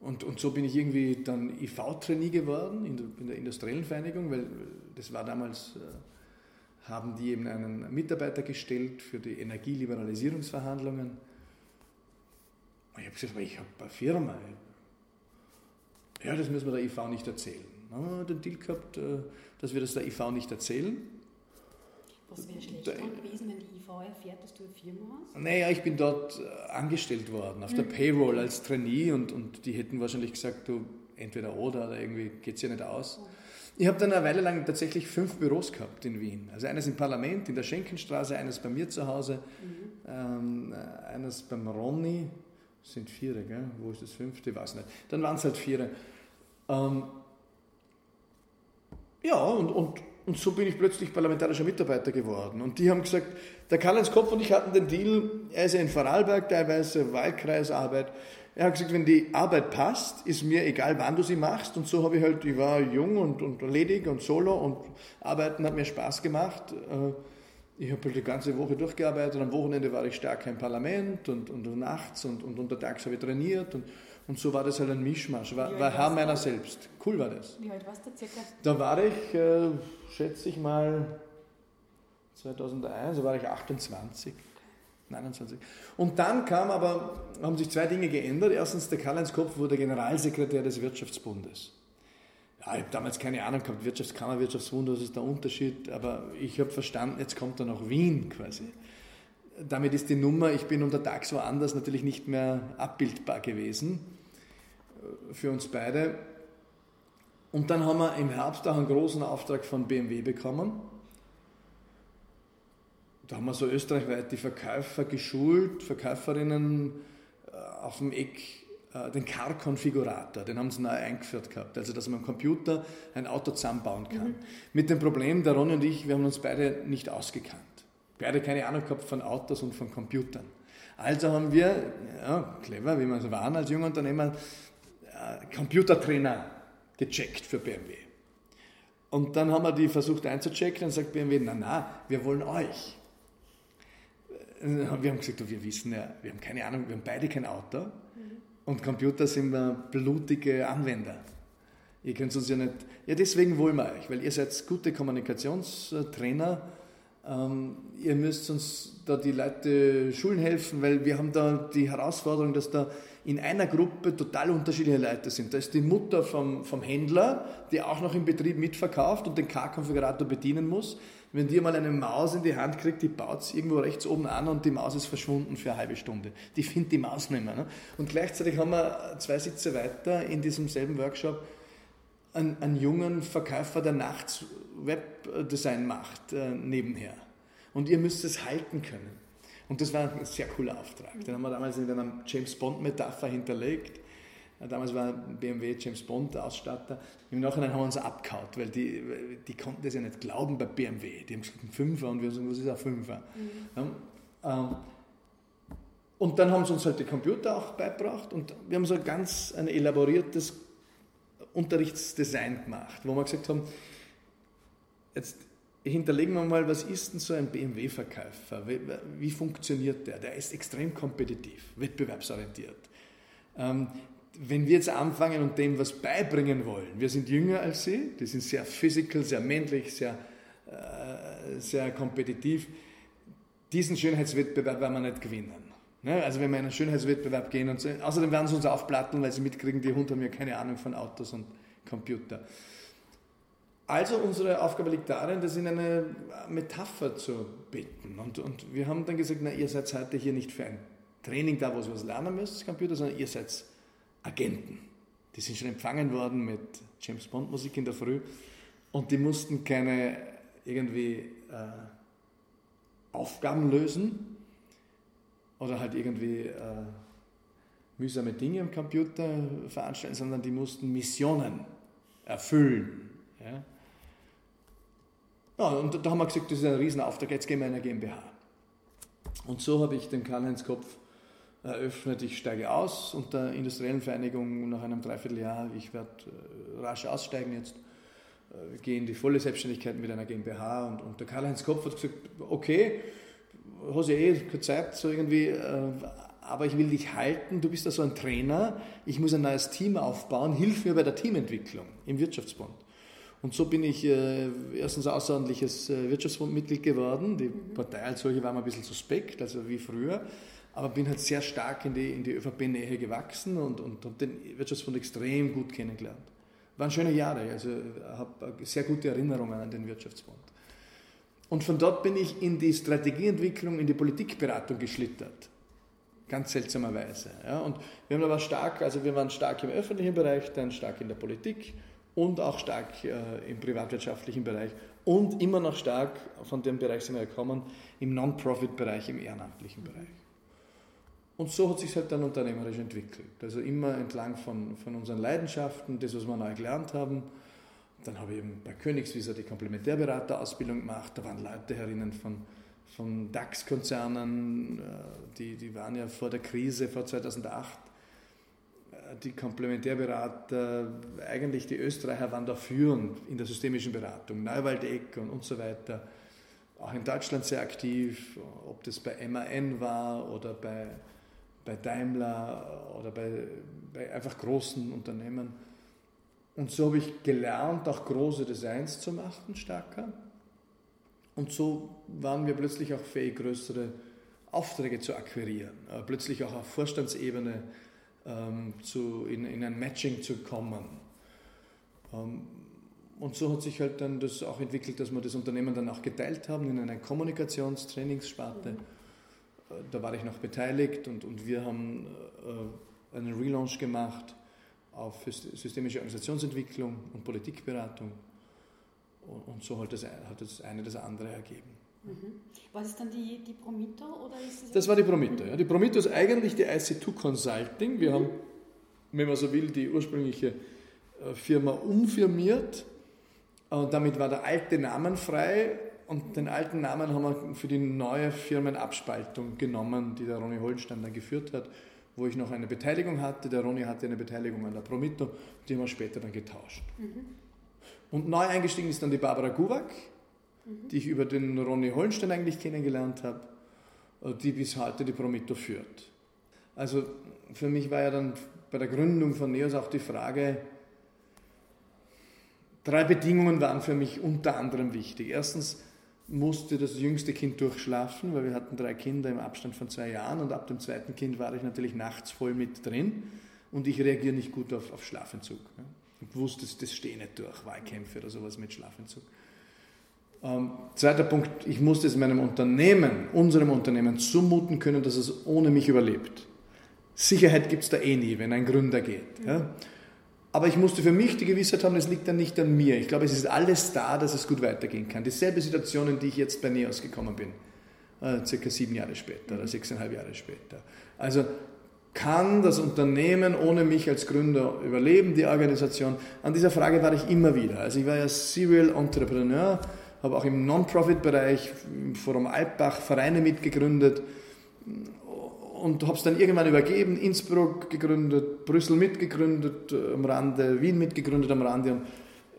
Und, und so bin ich irgendwie dann IV-Trainee geworden in der, in der, industriellen Vereinigung, weil das war damals, äh, haben die eben einen Mitarbeiter gestellt für die Energieliberalisierungsverhandlungen. Ich habe gesagt, ich habe eine Firma. Ja, das müssen wir der IV nicht erzählen. Dann haben wir den Deal gehabt, äh, dass wir das der IV nicht erzählen. Was wäre schlecht gewesen, wenn die IV erfährt, dass du eine Firma hast? Naja, ich bin dort äh, angestellt worden, auf der mhm. Payroll als Trainee und, und die hätten wahrscheinlich gesagt, du entweder oder, oder irgendwie geht es ja nicht aus. Oh. Ich habe dann eine Weile lang tatsächlich fünf Büros gehabt in Wien. Also eines im Parlament, in der Schenkenstraße, eines bei mir zu Hause, mhm. ähm, eines beim Ronny, das sind vier, gell? wo ist das fünfte, ich weiß nicht. Dann waren es halt vier. Ähm, ja, und, und, und so bin ich plötzlich parlamentarischer Mitarbeiter geworden. Und die haben gesagt, der Karl-Heinz Kopf und ich hatten den Deal, er ist ja in Vorarlberg teilweise, Wahlkreisarbeit. Er hat gesagt, wenn die Arbeit passt, ist mir egal, wann du sie machst. Und so habe ich halt, ich war jung und, und ledig und solo und arbeiten hat mir Spaß gemacht. Äh, ich habe halt die ganze Woche durchgearbeitet. Am Wochenende war ich stärker im Parlament und, und nachts und, und untertags habe ich trainiert. Und, und so war das halt ein Mischmasch, war, war Herr meiner selbst. Cool war das. Wie alt warst du circa? Da war ich, äh, schätze ich mal, 2001, da war ich 28. 29. Und dann kam aber, haben sich zwei Dinge geändert. Erstens, der Karl-Heinz Kopf wurde Generalsekretär des Wirtschaftsbundes. Ja, ich habe damals keine Ahnung gehabt, Wirtschaftskammer, Wirtschaftswunder, was ist der Unterschied, aber ich habe verstanden, jetzt kommt er nach Wien quasi damit ist die Nummer, ich bin untertags woanders, natürlich nicht mehr abbildbar gewesen äh, für uns beide. Und dann haben wir im Herbst auch einen großen Auftrag von BMW bekommen. Da haben wir so österreichweit die Verkäufer geschult, Verkäuferinnen äh, auf dem Eck, den Car-Konfigurator, den haben sie neu eingeführt gehabt. Also, dass man am Computer ein Auto zusammenbauen kann. Mhm. Mit dem Problem, der Ron und ich, wir haben uns beide nicht ausgekannt. Beide keine Ahnung gehabt von Autos und von Computern. Also haben wir, ja, clever, wie wir so waren als junger Unternehmer, äh, Computertrainer gecheckt für BMW. Und dann haben wir die versucht einzuchecken und sagt BMW, na na, wir wollen euch. Äh, wir haben gesagt, wir wissen ja, wir haben keine Ahnung, wir haben beide kein Auto. Und Computer sind wir blutige Anwender. Ihr könnt uns ja nicht, ja deswegen wollen wir euch, weil ihr seid gute Kommunikationstrainer ähm, ihr müsst uns da die Leute schulen helfen, weil wir haben da die Herausforderung, dass da in einer Gruppe total unterschiedliche Leute sind. Da ist die Mutter vom, vom Händler, die auch noch im Betrieb mitverkauft und den K-Konfigurator bedienen muss. Wenn die mal eine Maus in die Hand kriegt, die baut es irgendwo rechts oben an und die Maus ist verschwunden für eine halbe Stunde. Die findet die Maus nicht mehr. Ne? Und gleichzeitig haben wir zwei Sitze weiter in diesem selben Workshop einen, einen jungen Verkäufer, der nachts Webdesign macht äh, nebenher. Und ihr müsst es halten können. Und das war ein sehr cooler Auftrag. Den haben wir damals in einer James Bond-Metapher hinterlegt. Damals war BMW James Bond der Ausstatter. Im Nachhinein haben wir uns abgehaut, weil die, die konnten das ja nicht glauben bei BMW. Die haben gesagt, ein Fünfer und wir sagen, was ist ein Fünfer? Mhm. Ja, ähm, und dann haben sie uns halt die Computer auch beigebracht und wir haben so ein ganz ein elaboriertes Unterrichtsdesign gemacht, wo wir gesagt haben, jetzt hinterlegen wir mal, was ist denn so ein BMW-Verkäufer? Wie, wie, funktioniert der? Der ist extrem kompetitiv, wettbewerbsorientiert. Ähm, wenn wir jetzt anfangen und dem was beibringen wollen, wir sind jünger als sie, die sind sehr physical, sehr männlich, sehr, äh, sehr kompetitiv, diesen Schönheitswettbewerb werden wir nicht gewinnen. Ne? Also wenn wir in einen Schönheitswettbewerb gehen und so, außerdem werden sie uns aufplatteln, weil sie mitkriegen, die Hunde haben ja keine Ahnung von Autos und Computer. Also unsere Aufgabe liegt darin, das in eine Metapher zu bitten. Und, und wir haben dann gesagt, na, ihr seid heute hier nicht für ein Training da, wo ihr was lernen müsst, Computer, sondern ihr seid Agenten. Die sind schon empfangen worden mit James Bond Musik in der Früh und die mussten keine irgendwie äh, Aufgaben lösen oder halt irgendwie äh, mühsame Dinge am Computer veranstalten, sondern die mussten Missionen erfüllen. Ja? Ja, und da haben wir gesagt, das ist ein Riesenauftrag, jetzt gehen wir in eine GmbH. Und so habe ich den Karl-Heinz Kopf eröffnet, ich steige aus und der industriellen Vereinigung nach einem Dreivierteljahr, ich werde äh, rasch aussteigen jetzt, äh, gehe in die volle Selbstständigkeit mit einer GmbH und, und der Karl-Heinz Kopf hat gesagt, okay, hast ja eh keine Zeit, so irgendwie, äh, aber ich will dich halten, du bist da so ein Trainer, ich muss ein neues Team aufbauen, hilf mir bei der Teamentwicklung im Wirtschaftsbund. Und so bin ich äh, erstens außerordentliches äh, Wirtschaftsbundmitglied geworden. Die Partei als solche war mir ein bisschen suspekt, also wie früher, aber bin halt sehr stark in die, in die ÖVP-Nähe gewachsen und, und habe den Wirtschaftsbund extrem gut kennengelernt. Waren schöne Jahre, also habe sehr gute Erinnerungen an den Wirtschaftsbund. Und von dort bin ich in die Strategieentwicklung, in die Politikberatung geschlittert. Ganz seltsamerweise. Ja. Und wir haben aber stark, also wir waren stark im öffentlichen Bereich, dann stark in der Politik und auch stark äh, im privatwirtschaftlichen Bereich und immer noch stark, von dem Bereich sind wir gekommen, im Non-Profit-Bereich, im ehrenamtlichen Bereich. Und so hat sich halt dann unternehmerisch entwickelt. Also immer entlang von, von unseren Leidenschaften, das, was wir neu gelernt haben. Dann habe ich eben bei Königsvisa die Komplementärberaterausbildung gemacht. Da waren Leute herinnen von, von DAX-Konzernen, äh, die, die waren ja vor der Krise, vor 2008 die Komplementärberater, eigentlich die Österreicher waren da führend in der systemischen Beratung, Neuwaldeck und, und so weiter. Auch in Deutschland sehr aktiv, ob das bei MAN war oder bei, bei Daimler oder bei, bei einfach großen Unternehmen. Und so habe ich gelernt, auch große Designs zu machen, stärker. Und so waren wir plötzlich auch fähig, größere Aufträge zu akquirieren. Äh, plötzlich auch auf Vorstandsebene ähm, zu, in, in ein Matching zu kommen. Ähm, und so hat sich halt dann das auch entwickelt, dass wir das Unternehmen dann auch geteilt haben in eine Kommunikationstrainingssparte. Mhm. Äh, da war ich noch beteiligt und, und wir haben äh, einen Relaunch gemacht auf systemische Organisationsentwicklung und Politikberatung. Und, und so hat das, hat das eine das andere ergeben. Mhm. Was ist dann die, die Promito? Oder ist das, das war die Promito. Ja. Die Promito ist eigentlich die IC2 Consulting. Wir mhm. haben, wenn man so will, die ursprüngliche äh, Firma umfirmiert. Und damit war der alte Name frei. Und den alten Namen haben wir für die neue Firmenabspaltung genommen, die der Ronny Holstein dann geführt hat, wo ich noch eine Beteiligung hatte. Der Ronny hatte eine Beteiligung an der Promito, die haben wir später dann getauscht. Mhm. Und neu eingestiegen ist dann die Barbara Guwak, mhm. die ich über den Ronny Holstein eigentlich kennengelernt habe, die bis heute die Promito führt. Also für mich war ja dann bei der Gründung von NEOS auch die Frage, drei Bedingungen waren für mich unter anderem wichtig. Erstens musste das jüngste Kind durchschlafen, weil wir hatten drei Kinder im Abstand von zwei Jahren und ab dem zweiten Kind war ich natürlich nachts voll mit drin und ich reagiere nicht gut auf, auf Schlafentzug. Ich wusste, das stehe nicht durch, Wahlkämpfe oder sowas mit Schlafentzug. Ähm, zweiter Punkt, ich musste es meinem Unternehmen, unserem Unternehmen zumuten können, dass es ohne mich überlebt. Sicherheit gibt es da eh nie, wenn ein Gründer geht. Ja? Aber ich musste für mich die Gewissheit haben, es liegt dann nicht an mir. Ich glaube, es ist alles da, dass es gut weitergehen kann. Dieselbe Situation, in die ich jetzt bei NEOS gekommen bin, äh, circa sieben Jahre später oder sechseinhalb Jahre später. Also kann das Unternehmen ohne mich als Gründer überleben, die Organisation? An dieser Frage war ich immer wieder. Also ich war ja Serial Entrepreneur, habe auch im Non-Profit-Bereich im Forum Alpbach Vereine mitgegründet und habe es dann irgendwann übergeben, Innsbruck gegründet, Brüssel mitgegründet äh, am Rande, Wien mitgegründet am Rande und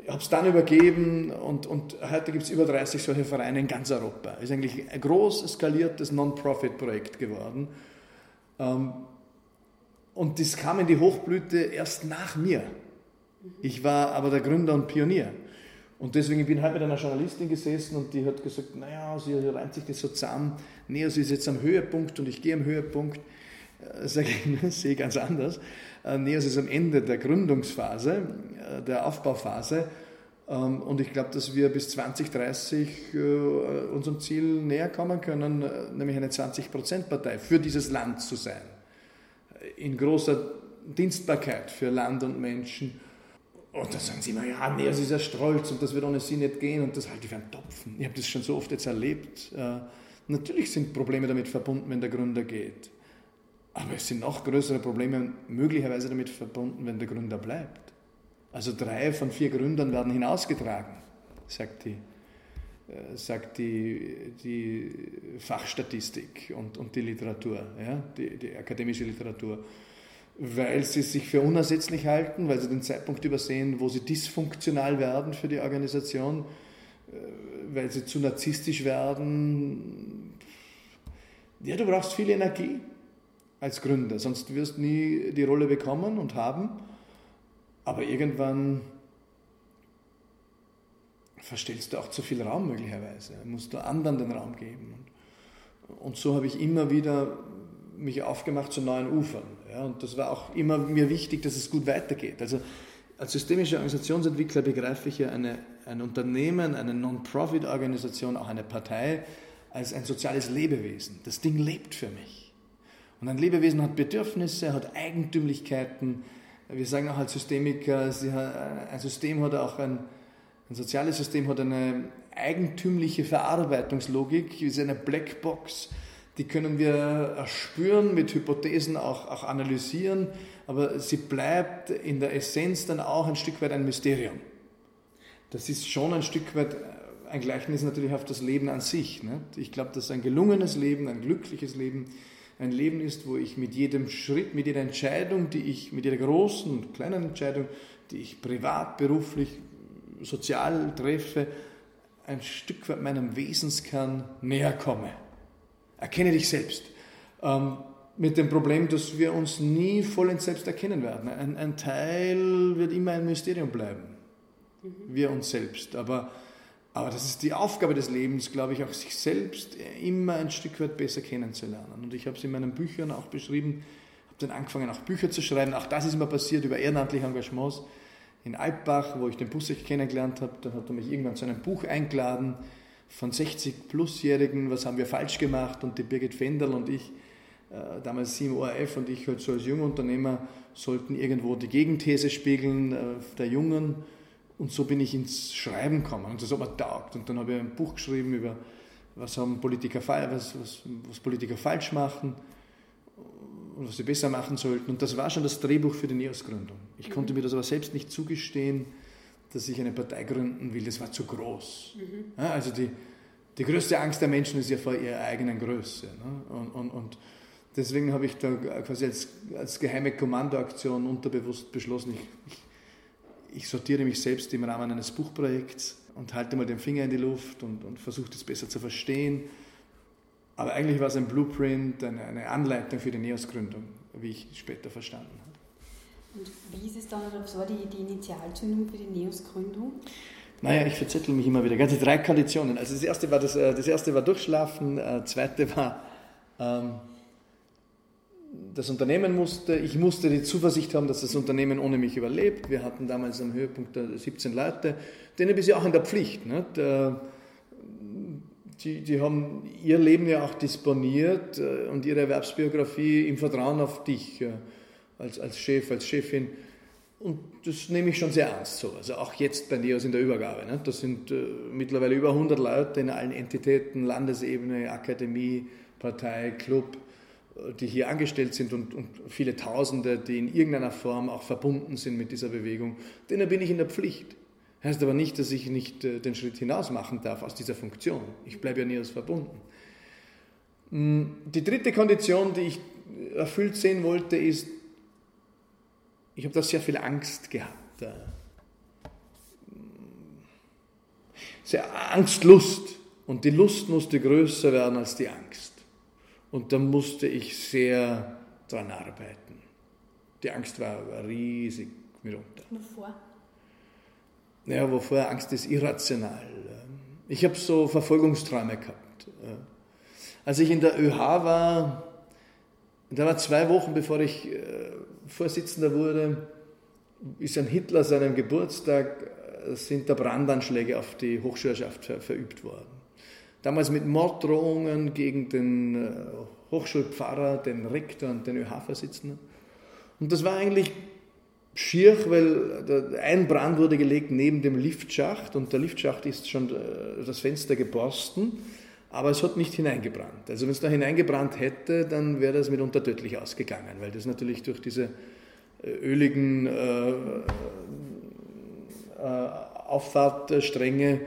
habe es dann übergeben und, und heute gibt es über 30 solche Vereine in ganz Europa. Ist eigentlich ein groß eskaliertes Non-Profit-Projekt geworden. Ähm, und das kam in die Hochblüte erst nach mir. Ich war aber der Gründer und Pionier. Und deswegen bin ich halt mit einer Journalistin gesessen und die hat gesagt, naja, sie reimt sich das so zusammen. Nee, sie ist jetzt am Höhepunkt und ich gehe am Höhepunkt. Äh, sage ich, das sehe ich ganz anders. Äh, Neos ist am Ende der Gründungsphase, äh, der Aufbauphase. Ähm, und ich glaube, dass wir bis 2030 äh, unserem Ziel näher kommen können, nämlich eine 20-Prozent-Partei für dieses Land zu sein. In großer Dienstbarkeit für Land und Menschen. Und da sagen sie immer, ja, nee, es ist ja stolz und das wird ohne sie nicht gehen und das halte ich für einen Topfen. Ich habe das schon so oft jetzt erlebt. Äh, natürlich sind Probleme damit verbunden, wenn der Gründer geht. Aber es sind noch größere Probleme möglicherweise damit verbunden, wenn der Gründer bleibt. Also drei von vier Gründern werden hinausgetragen, sagt die, äh, sagt die, die Fachstatistik und, und die Literatur, ja, die, die akademische Literatur weil sie sich für unersetzlich halten, weil sie den Zeitpunkt übersehen, wo sie dysfunktional werden für die Organisation, äh, weil sie zu narzisstisch werden. Ja, du brauchst viel Energie als Gründer, sonst wirst du nie die Rolle bekommen und haben. Aber irgendwann verstellst du auch zu viel Raum möglicherweise, musst du anderen den Raum geben. Und so habe ich immer wieder mich aufgemacht zu neuen Ufern. Ja, und das war auch immer mir wichtig, dass es gut weitergeht. Also als systemischer Organisationsentwickler begreife ich ja eine, ein Unternehmen, eine Non-Profit-Organisation, auch eine Partei als ein soziales Lebewesen. Das Ding lebt für mich. Und ein Lebewesen hat Bedürfnisse, hat Eigentümlichkeiten, wir sagen auch als Systemiker, ein System hat auch ein, ein soziales System hat eine eigentümliche Verarbeitungslogik, ist eine Blackbox, die können wir erspüren, mit Hypothesen auch, auch analysieren, aber sie bleibt in der Essenz dann auch ein Stück weit ein Mysterium. Das ist schon ein Stück weit ein Gleichnis natürlich auf das Leben an sich. Nicht? Ich glaube, dass ein gelungenes Leben, ein glückliches Leben ein Leben ist, wo ich mit jedem Schritt, mit jeder Entscheidung, die ich, mit jeder großen und kleinen Entscheidung, die ich privat, beruflich, sozial treffe, ein Stück weit meinem Wesenskern näher komme. Erkenne dich selbst. Ähm, mit dem Problem, dass wir uns nie vollends selbst erkennen werden. Ein, ein Teil wird immer ein Mysterium bleiben. Mhm. Wir uns selbst. Aber aber das ist die Aufgabe des Lebens, glaube ich, auch sich selbst immer ein Stück weit besser kennenzulernen. Und ich habe es in meinen Büchern auch beschrieben, habe dann angefangen, auch Bücher zu schreiben. Auch das ist immer passiert über ehrenamtliche Engagements. In Alpbach, wo ich den Bussek kennengelernt habe, da hat er mich irgendwann zu einem Buch eingeladen von 60-Plusjährigen, was haben wir falsch gemacht. Und die Birgit Fendel und ich, äh, damals sie im ORF und ich halt so als Jungunternehmer, sollten irgendwo die Gegenthese spiegeln äh, der Jungen und so bin ich ins Schreiben gekommen und das hat mir taugt. Und dann habe ich ein Buch geschrieben über, was, haben Politiker, was, was, was Politiker falsch machen und was sie besser machen sollten. Und das war schon das Drehbuch für die NEOS-Gründung. Ich konnte mir das aber selbst nicht zugestehen, dass ich eine Partei gründen will. Das war zu groß. Mhm. Ja, also die, die größte Angst der Menschen ist ja vor ihrer eigenen Größe. Ne? Und, und, und, deswegen habe ich da quasi als, als geheime Kommandoaktion unterbewusst beschlossen, ich, ich sortiere mich selbst im Rahmen eines Buchprojekts und halte mal den Finger in die Luft und, und versuche das besser zu verstehen. Aber eigentlich war es ein Blueprint, eine, eine Anleitung für die NEOS-Gründung, wie ich später verstanden habe. Und wie ist es dann, oder was die, die Initialzündung für die NEOS-Gründung? Naja, ich verzettel mich immer wieder. Ganze drei Konditionen. Also das erste war, das, äh, das erste war Durchschlafen, das äh, zweite war ähm, das Unternehmen musste, ich musste die Zuversicht haben, dass das Unternehmen ohne mich überlebt. Wir hatten damals am Höhepunkt 17 Leute, denen bist du auch in der Pflicht. Äh, die, die haben ihr Leben ja auch disponiert äh, und ihre Erwerbsbiografie im Vertrauen auf dich als, als Chef, als Chefin. Und das nehme ich schon sehr ernst so. Also auch jetzt bei NEOS in der Übergabe. Ne? Das sind äh, mittlerweile über 100 Leute in allen Entitäten, Landesebene, Akademie, Partei, Club die hier angestellt sind und, und, viele Tausende, die in irgendeiner Form auch verbunden sind mit dieser Bewegung, denen bin ich in der Pflicht. Heißt aber nicht, dass ich nicht äh, den Schritt hinaus machen darf aus dieser Funktion. Ich bleibe ja nie als verbunden. Hm, die dritte Kondition, die ich erfüllt sehen wollte, ist, ich habe da sehr viel Angst gehabt. Äh, sehr Angstlust. Und die Lust musste größer werden als die Angst. Und da musste ich sehr dran arbeiten. Die Angst war riesig mitunter. Wovor? Ja, wovor? Angst ist irrational. Ich habe so Verfolgungsträume gehabt. Als ich in der ÖH war, da war zwei Wochen bevor ich äh, Vorsitzender wurde, ist ein Hitler seinem Geburtstag sind da Brandanschläge auf die Hochschulschaft ver verübt worden. Damals mit Morddrohungen gegen den äh, Hochschulpfarrer, den Rektor und den ÖH-Vorsitzenden. Und das war eigentlich schier, weil ein Brand wurde gelegt neben dem Liftschacht und der Liftschacht ist schon äh, das Fenster geborsten, aber es hat nicht hineingebrannt. Also wenn es da hineingebrannt hätte, dann wäre das mitunter tödlich ausgegangen, weil das natürlich durch diese äh, öligen äh, äh, Auffahrtstränge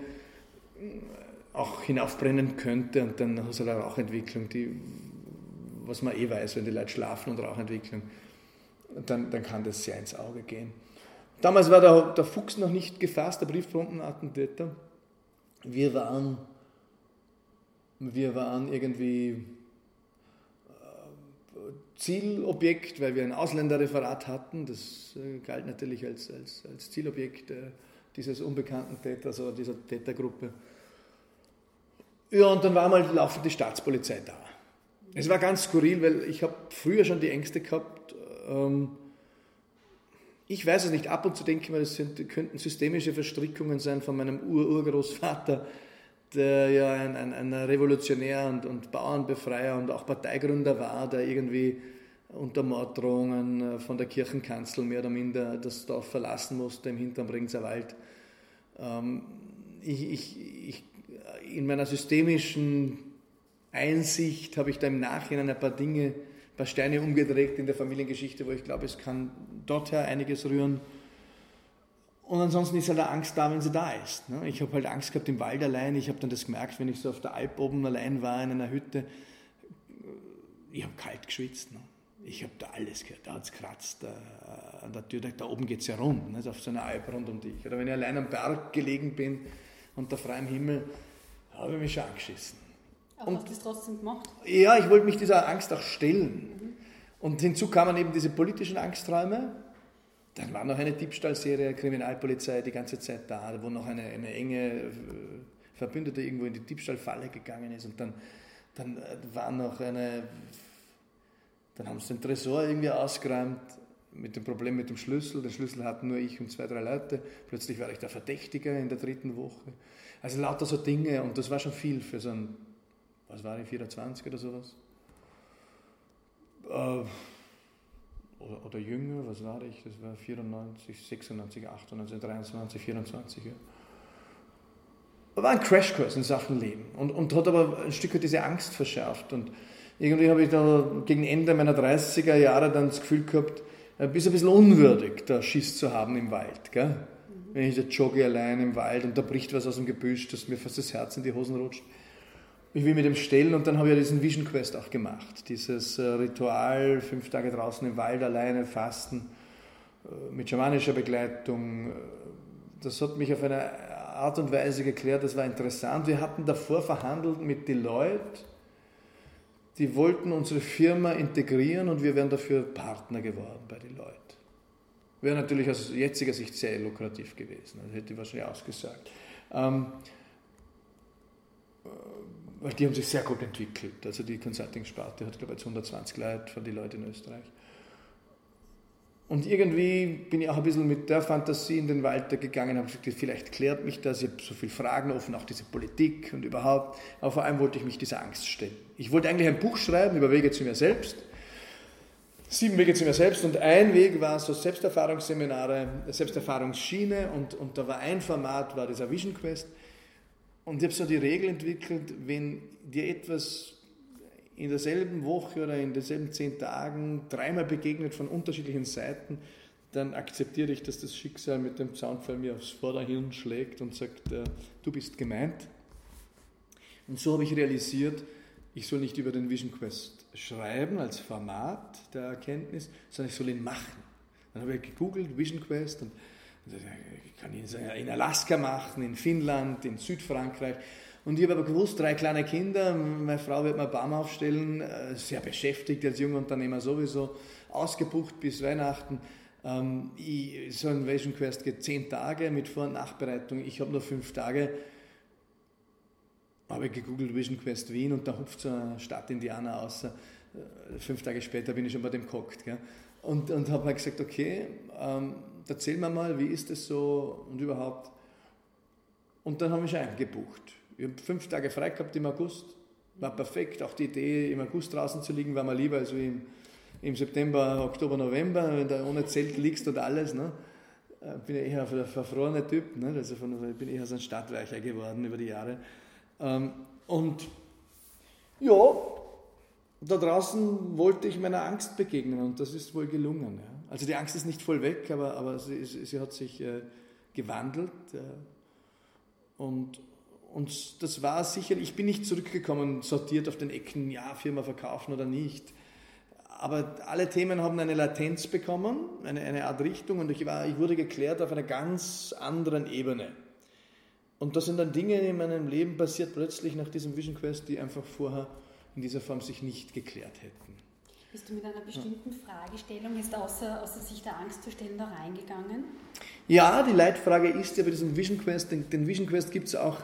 auch hinaufbrennen könnte und dann hast du eine Rauchentwicklung, die, was man eh weiß, wenn die Leute schlafen und Rauchentwicklung dann, dann kann das sehr ins Auge gehen. Damals war der, der Fuchs noch nicht gefasst, der Brieffrontenattentäter. Wir waren, wir waren irgendwie äh, Zielobjekt, weil wir ein Ausländerreferat hatten. Das äh, galt natürlich als, als, als Zielobjekt äh, dieses unbekannten Täters oder dieser Tätergruppe. Ja, und dann war mal laufend die Staatspolizei da. Es war ganz skurril, weil ich habe früher schon die Ängste gehabt, ähm, ich weiß es nicht, ab und zu denke ich mir, das sind, könnten systemische Verstrickungen sein von meinem Ur-Urgroßvater, der ja ein, ein, ein Revolutionär und, und, Bauernbefreier und auch Parteigründer war, der irgendwie unter Morddrohungen äh, von der Kirchenkanzel mehr oder minder das Dorf verlassen musste im hinterm Bringser Wald. Ähm, ich, ich, ich, in meiner systemischen Einsicht habe ich da im Nachhinein ein paar Dinge paar Steine umgedreht in der Familiengeschichte, wo ich glaube, es kann dorther einiges rühren. Und ansonsten ist halt eine Angst da, wenn sie da ist. Ne? Ich habe halt Angst gehabt im Wald allein. Ich habe dann das gemerkt, wenn ich so auf der Alp oben allein war in einer Hütte. Ich habe kalt geschwitzt. Ne? Ich habe da alles gehört. Da hat es kratzt. Äh, an der Tür, da oben geht es ja rund, ne? auf so einer Alp rund um dich. Oder wenn ich allein am Berg gelegen bin, unter freiem Himmel, habe ich mich schon angeschissen. Aber und, hast du das trotzdem gemacht? Ja, ich wollte mich dieser Angst auch stellen. Mhm. Und hinzu kamen eben diese politischen Angsträume. Dann war noch eine Diebstahlserie, Kriminalpolizei die ganze Zeit da, wo noch eine, eine enge äh, Verbündete irgendwo in die Diebstahlfalle gegangen ist. Und dann, dann äh, war noch eine, dann haben sie den Tresor irgendwie ausgeräumt mit dem Problem mit dem Schlüssel. Den Schlüssel hatten nur ich und zwei, drei Leute. Plötzlich war ich der Verdächtige in der dritten Woche. Also lauter so Dinge und das war schon viel für so ein was war ich, 24 oder sowas? Äh, oder, oder, jünger, was war ich? Das war 94, 96, 98, 23, 24. Ja. War ein Crashkurs in Sachen Leben und, und hat aber ein Stück weit diese Angst verschärft. Und irgendwie habe ich da gegen Ende meiner 30er Jahre dann das Gefühl gehabt, ein bisschen, ein bisschen unwürdig, da Schiss zu haben im Wald. Gell? Wenn ich da jogge allein im Wald und da bricht was aus dem Gebüsch, dass mir fast das Herz in die Hosen rutscht ich will mit dem stellen und dann habe ich ja diesen Vision Quest auch gemacht. Dieses äh, Ritual, fünf Tage draußen im Wald alleine fasten, äh, mit schamanischer Begleitung. Das hat mich auf eine Art und Weise geklärt, das war interessant. Wir hatten davor verhandelt mit Deloitte, die wollten unsere Firma integrieren und wir wären dafür Partner geworden bei Deloitte. Wäre natürlich aus jetziger Sicht sehr lukrativ gewesen, das hätte ich wahrscheinlich ausgesagt. Ähm, weil die haben sich sehr gut entwickelt. Also die Consulting-Sparte hat, glaube ich, 120 Leute von den Leuten in Österreich. Und irgendwie bin ich auch ein bisschen mit der Fantasie in den Wald gegangen, habe gesagt, vielleicht klärt mich das, ich habe so viele Fragen offen, auch diese Politik und überhaupt. Aber vor allem wollte ich mich dieser Angst stellen. Ich wollte eigentlich ein Buch schreiben über Wege zu mir selbst. Sieben Wege zu mir selbst und ein Weg war so Selbsterfahrungsseminare, Selbsterfahrungsschiene und, und da war ein Format, war dieser Vision Quest und ich habe so die Regel entwickelt, wenn dir etwas in derselben Woche oder in denselben zehn Tagen dreimal begegnet von unterschiedlichen Seiten, dann akzeptiere ich, dass das Schicksal mit dem Zaunpfeil mir aufs Vorderhirn schlägt und sagt, äh, du bist gemeint. Und so habe ich realisiert, ich soll nicht über den Vision Quest schreiben als Format der Erkenntnis, sondern ich soll ihn machen. Dann habe ich gegoogelt, Vision Quest, und ich kann ihn in Alaska machen, in Finnland, in Südfrankreich. Und ich habe aber gewusst, drei kleine Kinder, meine Frau wird mir Baum aufstellen, äh, sehr beschäftigt als junger Unternehmer sowieso, ausgebucht bis Weihnachten. Ähm, ich, so ein Vision Quest geht zehn Tage mit Vor- und Nachbereitung. Ich habe nur fünf Tage. Habe gegoogelt Vision Quest Wien und da hupft so eine Stadt-Indianer aus. Äh, fünf Tage später bin ich schon bei dem gehockt. Und, und habe halt gesagt, okay, ähm, erzähl mir mal, wie ist es so und überhaupt, Und dann haben wir schon eingebucht. Ich habe fünf Tage frei gehabt im August. War perfekt. Auch die Idee, im August draußen zu liegen, war mir lieber als im, im September, Oktober, November, wenn du ohne Zelt liegst und alles. Ne? Äh, bin ja eher ein verfrorener Typ. Ne? Also von, ich bin eher so ein Stadtweicher geworden über die Jahre. Ähm, und ja, da draußen wollte ich meiner Angst begegnen und das ist wohl gelungen. Ja. Also die Angst ist nicht voll weg, aber, aber sie, sie hat sich äh, gewandelt. Äh, und, und das war sicher, ich bin nicht zurückgekommen, sortiert auf den Ecken, ja, Firma verkaufen oder nicht. Aber alle Themen haben eine Latenz bekommen, eine, eine Art Richtung und ich, war, ich wurde geklärt auf einer ganz anderen Ebene. Und das sind dann Dinge in meinem Leben passiert plötzlich nach diesem Vision Quest, die einfach vorher in dieser Form sich nicht geklärt hätten. Bist du mit einer bestimmten Fragestellung jetzt außer, außer sich der Angst zu stellen da reingegangen? Ja, die Leitfrage ist ja bei diesem Vision Quest, den, den Vision Quest gibt es auch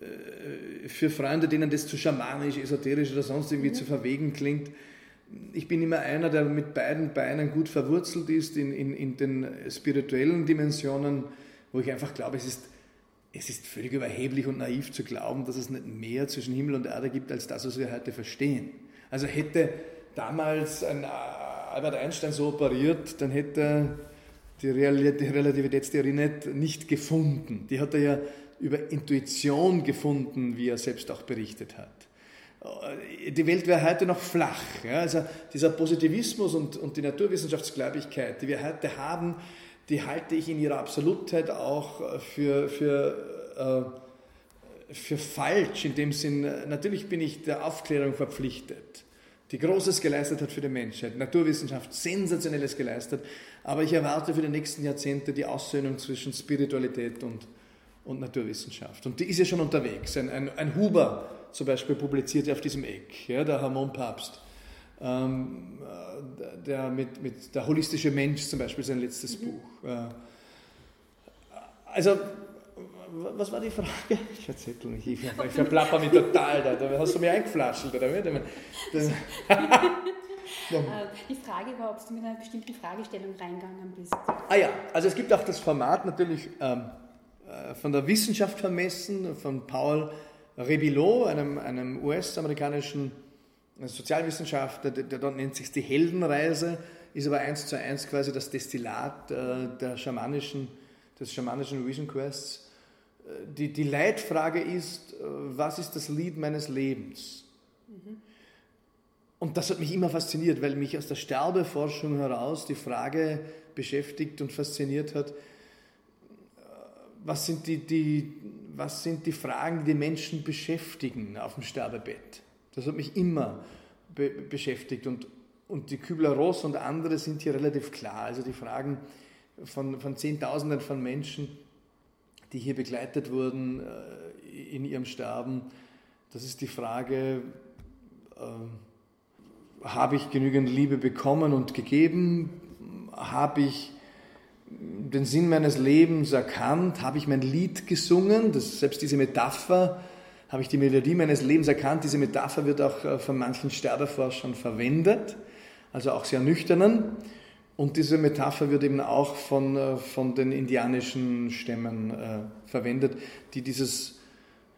äh, für Freunde, denen das zu schamanisch, esoterisch oder sonst irgendwie mhm. zu verwegen klingt. Ich bin immer einer, der mit beiden Beinen gut verwurzelt ist in, in, in den spirituellen Dimensionen, wo ich einfach glaube, es ist es ist völlig überheblich und naiv zu glauben, dass es nicht mehr zwischen Himmel und Erde gibt, als das, was wir heute verstehen. Also hätte damals ein Albert Einstein so operiert, dann hätte die Relativitätstheorie nicht, nicht gefunden. Die hat er ja über Intuition gefunden, wie er selbst auch berichtet hat. Die Welt wäre heute noch flach. Ja? Also dieser Positivismus und, und die Naturwissenschaftsgläubigkeit, die wir heute haben, die halte ich in ihrer Absolutheit auch äh, für, für, äh, für falsch. In dem Sinn, äh, natürlich bin ich der Aufklärung verpflichtet, die Großes geleistet hat für die Menschheit, Naturwissenschaft Sensationelles geleistet, aber ich erwarte für die nächsten Jahrzehnte die Aussöhnung zwischen Spiritualität und, und Naturwissenschaft. Und die ist ja schon unterwegs. Ein, ein, ein Huber zum Beispiel publiziert ja auf diesem Eck, ja, der Hormonpapst ähm, der, mit, mit Der holistische Mensch zum Beispiel, sein letztes mhm. Buch. Äh, also, was war die Frage? Ich verzettel mich, ich, ich verplapper mich total da. Da hast du mich eingeflaschelt, oder? Äh, die Frage war, ob du mit einer bestimmten Fragestellung reingegangen bist. Ah ja, also es gibt auch das Format natürlich ähm, äh, von der Wissenschaft vermessen, von Paul Rebilot, einem, einem US-amerikanischen Sozialwissenschaftler, der, der dort nennt sich die Heldenreise, ist aber eins zu eins quasi das Destillat äh, der schamanischen, des schamanischen Vision Quests. Äh, die, die Leitfrage ist, äh, was ist das Lied meines Lebens? Mhm. Und das hat mich immer fasziniert, weil mich aus der Sterbeforschung heraus die Frage beschäftigt und fasziniert hat, was sind die, die, was sind die Fragen, die die Menschen beschäftigen auf dem Sterbebett? Das hat mich immer be beschäftigt und, und die Kübler-Ross und andere sind hier relativ klar. Also die Fragen von, von Zehntausenden von Menschen, die hier begleitet wurden äh, in ihrem Sterben, das ist die Frage, äh, habe ich genügend Liebe bekommen und gegeben? Habe ich den Sinn meines Lebens erkannt? Habe ich mein Lied gesungen? Das, selbst diese Metapher habe ich die Melodie meines Lebens erkannt. Diese Metapher wird auch äh, von manchen Sterbeforschern verwendet, also auch sehr nüchternen. Und diese Metapher wird eben auch von, äh, von den indianischen Stämmen äh, verwendet, die dieses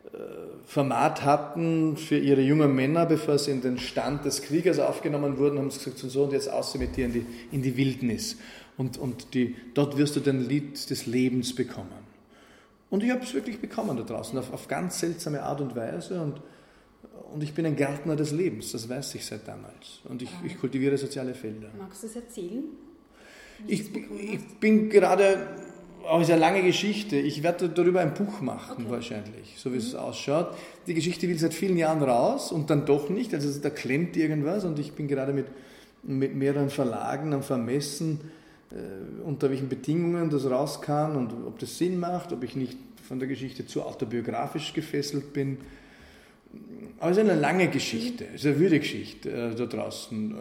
äh, Format hatten für ihre jungen Männer, bevor sie in den Stand des Kriegers aufgenommen wurden, haben sie gesagt, so und jetzt außer mit dir in die, in die Wildnis. Und, und die, dort wirst du dein Lied des Lebens bekommen. Und ich habe es wirklich bekommen da draußen, auf, auf, ganz seltsame Art und Weise. Und, und ich bin ein Gärtner des Lebens, das weiß ich seit damals. Und ich, ich kultiviere soziale Felder. Magst du es erzählen? Ich, ich, bin gerade, auch ist eine lange Geschichte, ich werde darüber ein Buch machen okay. wahrscheinlich, so wie mhm. es ausschaut. Die Geschichte will seit vielen Jahren raus und dann doch nicht, also da klemmt irgendwas und ich bin gerade mit, mit mehreren Verlagen am Vermessen äh, unter welchen Bedingungen das rauskam und ob das Sinn macht, ob ich nicht von der Geschichte zu autobiografisch gefesselt bin. Aber es ist eine lange Geschichte, es ist eine würdige Geschichte äh, da draußen.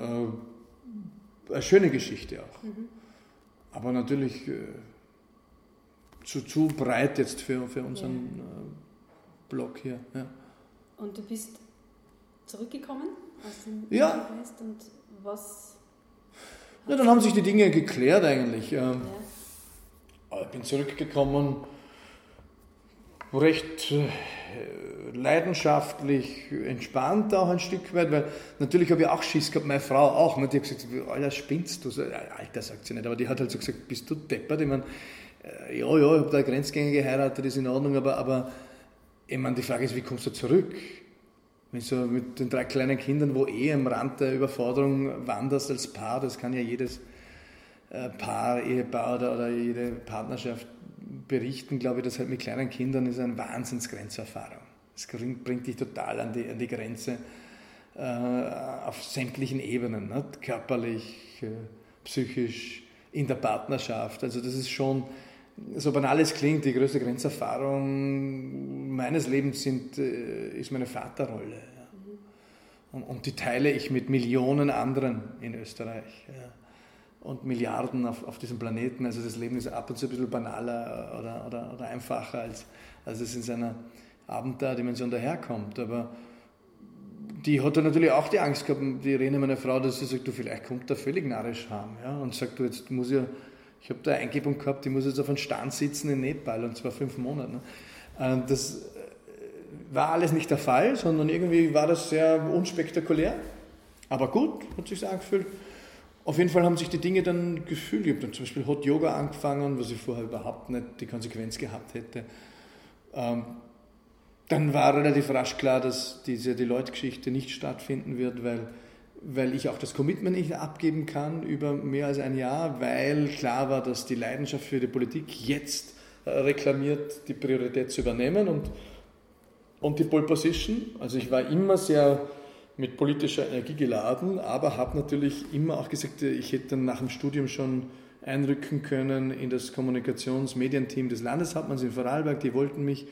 Äh, eine schöne Geschichte auch. Mhm. Aber natürlich äh, zu, zu breit jetzt für, für unseren ja. Äh, Blog hier. Ja. Und du bist zurückgekommen aus dem ja. und was ja, dann haben sich die Dinge geklärt eigentlich. Ähm, ja. Ich bin zurückgekommen. recht äh, leidenschaftlich, entspannt auch ein Stück weit, weil natürlich habe ich auch Schiss gehabt, meine Frau auch. Und die hat gesagt, Alter, spinnst du? Alter, sagt sie nicht, aber die hat halt so gesagt, bist du deppert? Ich meine, äh, ja, ja, ich habe da Grenzgänger geheiratet, ist in Ordnung, aber, aber ich meine, die Frage ist, wie kommst du zurück? Wenn so mit den drei kleinen Kindern, wo eh am Rand der Überforderung wanderst als Paar, das kann ja jedes äh, Paar, Ehepaar oder, oder jede Partnerschaft berichten, glaube ich, dass halt mit kleinen Kindern ist eine Wahnsinnsgrenzerfahrung. Es bringt dich total an die, an die Grenze äh, auf sämtlichen Ebenen, nicht? körperlich, äh, psychisch, in der Partnerschaft. Also das ist schon, so banal es klingt, die größte Grenzerfahrung meines Lebens sind, äh, ist meine Vaterrolle. Ja. Und, und, die teile ich mit Millionen anderen in Österreich. Ja und Milliarden auf, auf diesem Planeten. Also das Leben ist ab und zu ein bisschen banaler oder, oder, oder einfacher, als, als es in seiner Abenteuerdimension daherkommt. Aber die hat dann natürlich auch die Angst gehabt, die Irene, meine Frau, dass sie sagt, du, vielleicht kommt da völlig narrisch heim. Ja? Und sagt, du, jetzt muss ja, ich habe da eine Eingebung gehabt, ich muss jetzt auf einem Stand sitzen in Nepal und zwar fünf Monate. Ne? Äh, das äh, war alles nicht der Fall, sondern irgendwie war das sehr unspektakulär. Aber gut, hat sich angefühlt. Auf jeden Fall haben sich die Dinge dann gefühlt. Ich habe dann zum Beispiel Hot Yoga angefangen, was ich vorher überhaupt nicht die Konsequenz gehabt hätte. Ähm, dann war relativ rasch klar, dass diese Deloitte-Geschichte nicht stattfinden wird, weil, weil ich auch das Commitment nicht abgeben kann über mehr als ein Jahr, weil klar war, dass die Leidenschaft für die Politik jetzt äh, reklamiert, die Priorität zu übernehmen und, und die Pole Position. Also ich war immer sehr mit politischer Energie geladen, aber habe natürlich immer auch gesagt, ich hätte dann nach dem Studium schon einrücken können in das Kommunikations-Medienteam des Landeshauptmanns in Vorarlberg. Die wollten mich.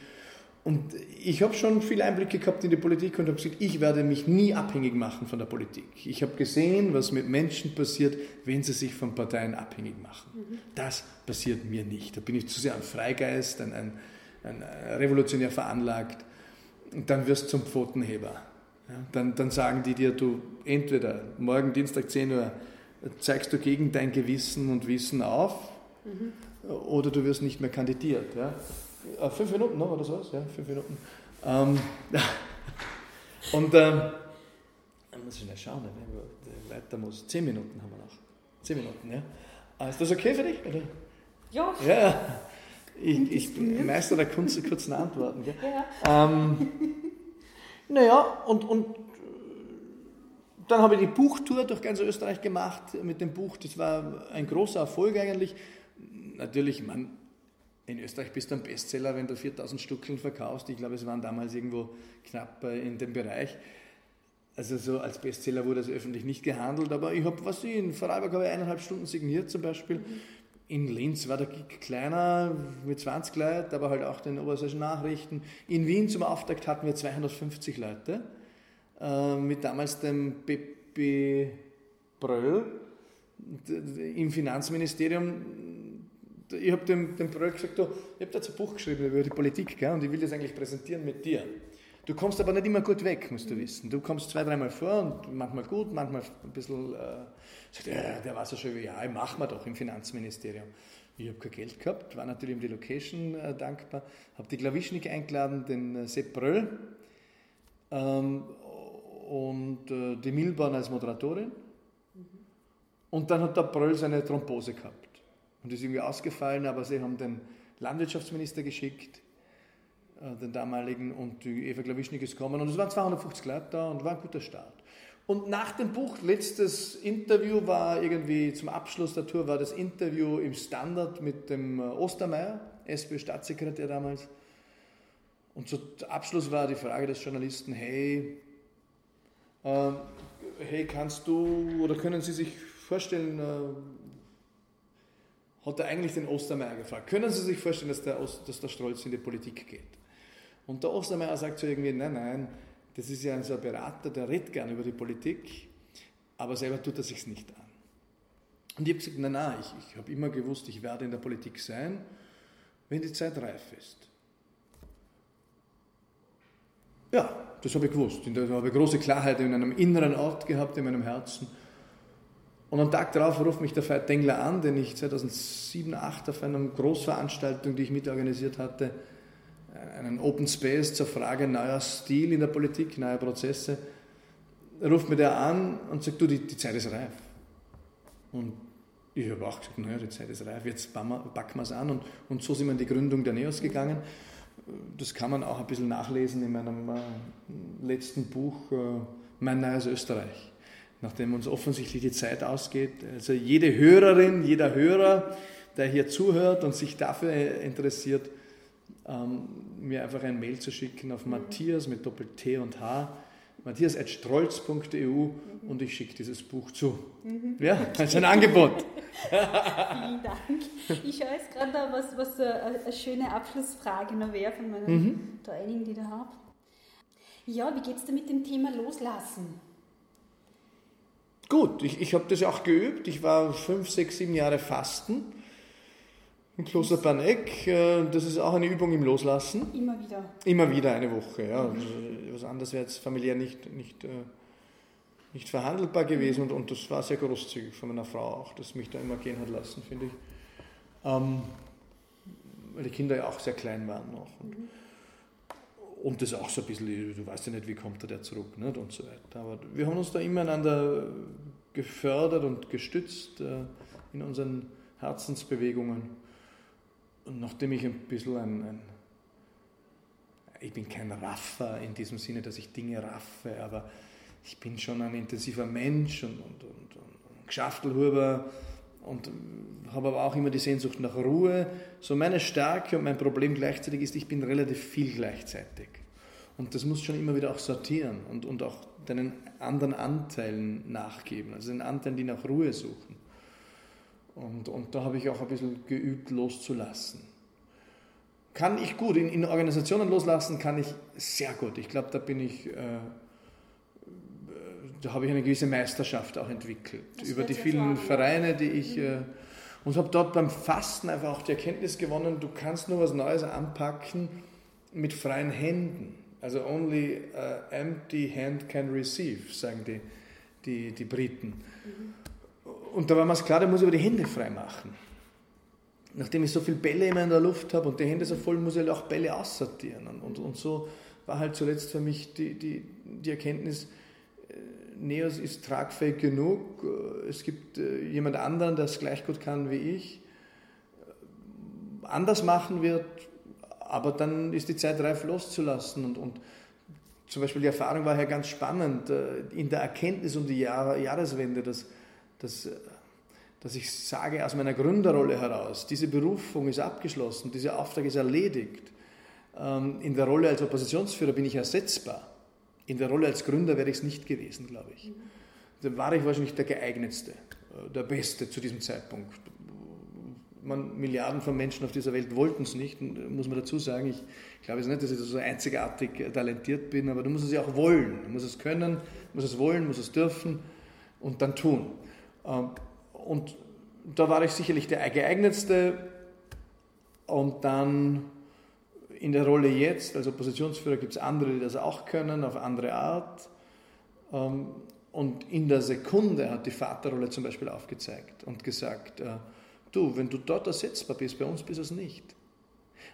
Und ich habe schon viel Einblicke gehabt in die Politik und habe gesagt, ich werde mich nie abhängig machen von der Politik. Ich habe gesehen, was mit Menschen passiert, wenn sie sich von Parteien abhängig machen. Mhm. Das passiert mir nicht. Da bin ich zu sehr ein Freigeist, ein, ein, ein revolutionär veranlagt. Und dann wirst du zum Pfotenheber. Ja, dann, dann sagen die dir, du entweder morgen Dienstag 10 Uhr zeigst du gegen dein Gewissen und Wissen auf mhm. oder du wirst nicht mehr kandidiert. Ja. Äh, fünf Minuten noch oder sowas? Ja, fünf Minuten. Ähm, und ähm, ich muss schnell schauen, wer weiter muss. Zehn Minuten haben wir noch. Zehn Minuten, ja. Ah, ist das okay für dich? Oder? Ja. Ja. Ich, ich meister der Kunst kurzen Antworten. Gell? Ja. Ähm, naja, und, und dann habe ich die Buchtour durch ganz Österreich gemacht mit dem Buch. Das war ein großer Erfolg eigentlich. Natürlich, man, in Österreich bist du ein Bestseller, wenn du 4000 Stückchen verkaufst. Ich glaube, es waren damals irgendwo knapp in dem Bereich. Also so als Bestseller wurde es öffentlich nicht gehandelt, aber ich habe, was ich, in Vorarlberg habe eineinhalb Stunden signiert zum Beispiel. In Linz war der Gig kleiner, mit 20 Leuten, aber halt auch den oberösterreichischen Nachrichten. In Wien zum Auftakt hatten wir 250 Leute, äh, mit damals dem Pepe Bröll im Finanzministerium. Ich habe dem, dem Bröll gesagt, du, ich habe da ein Buch geschrieben über die Politik gell, und ich will das eigentlich präsentieren mit dir. Du kommst aber nicht immer gut weg, musst du wissen. Du kommst zwei, dreimal vor und manchmal gut, manchmal ein bisschen... Äh, Sagt, ja, der war so schön wie, ja, machen wir doch im Finanzministerium. Ich habe kein Geld gehabt, war natürlich um die Location äh, dankbar, habe die Klawischnik eingeladen, den äh, Sepp Bröll ähm, und äh, die Milborn als Moderatorin. Und dann hat der Bröll seine Thrombose gehabt und ist irgendwie ausgefallen, aber sie haben den Landwirtschaftsminister geschickt, äh, den damaligen, und die Eva Klawischnik ist gekommen und es waren 250 Leute da und war ein guter Start. Und nach dem Buch, letztes Interview war irgendwie zum Abschluss der Tour, war das Interview im Standard mit dem äh, Ostermeier, SPÖ-Staatssekretär damals. Und zum Abschluss war die Frage des Journalisten, hey, äh, hey, kannst du oder können Sie sich vorstellen, äh, hat er eigentlich den Ostermeier gefragt, können Sie sich vorstellen, dass der, dass der Strolz in die Politik geht? Und der Ostermeier sagt so irgendwie, nein, nein, das ist ja ein so ein Berater, der redet gern über die Politik, aber selber tut er sich nicht an. Und ich habe gesagt, nein, nein, ich, ich habe immer gewusst, ich werde in der Politik sein, wenn die Zeit reif ist. Ja, das habe ich gewusst. Da habe ich große Klarheit in einem inneren Ort gehabt, in meinem Herzen. Und am Tag darauf ruft mich der Veit Dengler an, den ich 2007, 2008 auf einer Großveranstaltung, die ich mitorganisiert hatte, einen Open Space zur Frage neuer Stil in der Politik, neuer Prozesse, ruft mir der an und sagt, du, die, die Zeit ist reif. Und ich habe auch gesagt, naja, die Zeit ist reif, jetzt packen wir es an. Und, und so sind wir in die Gründung der NEOS gegangen. Das kann man auch ein bisschen nachlesen in meinem äh, letzten Buch, äh, Mein neues Österreich. Nachdem uns offensichtlich die Zeit ausgeht. Also jede Hörerin, jeder Hörer, der hier zuhört und sich dafür interessiert, ähm, mir einfach ein Mail zu schicken auf Matthias mit Doppel-T und H matthias.strolz.eu und ich schicke dieses Buch zu. Mhm. Ja, das ist ein Angebot. Vielen Dank. Ich schaue jetzt gerade da, was, was eine schöne Abschlussfrage noch wäre von meinen mhm. einigen, die ich da habe. Ja, wie geht es dir mit dem Thema Loslassen? Gut, ich, ich habe das auch geübt. Ich war fünf, sechs, sieben Jahre Fasten im Kloster Baneck. Äh, das ist auch eine Übung im Loslassen. Immer wieder. Immer wieder eine Woche, ja. Mhm. Was anderes wäre jetzt familiär nicht, nicht, äh, nicht verhandelbar gewesen und, und das war sehr großzügig von meiner Frau auch, dass mich da immer gehen hat lassen, finde ich. Ähm, weil die Kinder ja auch sehr klein waren noch. Und, mhm. und das auch so ein bisschen, du weißt ja nicht, wie kommt der zurück nicht? und so weiter. Aber wir haben uns da immer einander gefördert und gestützt in unseren Herzensbewegungen. Und nachdem ich ein bisschen ein, ein, ich bin kein Raffer in diesem Sinne, dass ich Dinge raffe, aber ich bin schon ein intensiver Mensch und, und, und, und Geschäftelhuber und habe aber auch immer die Sehnsucht nach Ruhe. So meine Stärke und mein Problem gleichzeitig ist, ich bin relativ viel gleichzeitig. Und das muss schon immer wieder auch sortieren und, und auch deinen anderen Anteilen nachgeben, also den Anteilen, die nach Ruhe suchen. Und, und da habe ich auch ein bisschen geübt, loszulassen. Kann ich gut, in, in Organisationen loslassen kann ich sehr gut. Ich glaube, da bin ich, äh, da habe ich eine gewisse Meisterschaft auch entwickelt. Das über die vielen Vereine, die ich, mhm. äh, und habe dort beim Fasten einfach auch die Erkenntnis gewonnen, du kannst nur was Neues anpacken mit freien Händen. Also only uh, empty hand can receive, sagen die, die, die Briten. Mhm. Und da war mir klar, der muss aber die Hände frei machen. Nachdem ich so viele Bälle immer in der Luft habe und die Hände so voll, muss ich halt auch Bälle aussortieren. Und, und so war halt zuletzt für mich die, die, die Erkenntnis, äh, Neos ist tragfähig genug. Äh, es gibt äh, jemand anderen, der es gleich gut kann wie ich, anders machen wird, aber dann ist die Zeit reif loszulassen. Und, und zum Beispiel die Erfahrung war ja ganz spannend in der Erkenntnis um die Jahr, Jahreswende, dass dass, dass ich sage aus meiner Gründerrolle heraus, diese Berufung ist abgeschlossen, dieser Auftrag ist erledigt. Ähm, in der Rolle als Oppositionsführer bin ich ersetzbar. In der Rolle als Gründer wäre ich es nicht gewesen, glaube ich. Da war ich wahrscheinlich der geeignetste, äh, der Beste zu diesem Zeitpunkt. Man, Milliarden von Menschen auf dieser Welt wollten es nicht, muss man dazu sagen. Ich glaube jetzt nicht, dass ich so einzigartig talentiert bin, aber du musst es ja auch wollen. Du musst es können, musst es wollen, musst es dürfen und dann tun. Ähm, und da war ich sicherlich der geeignetste. Und dann in der Rolle jetzt als Oppositionsführer gibt es andere, die das auch können, auf andere Art. Ähm, und in der Sekunde hat die Vaterrolle zum Beispiel aufgezeigt und gesagt, äh, du, wenn du dort ersetzbar bist, bei uns bist du es nicht.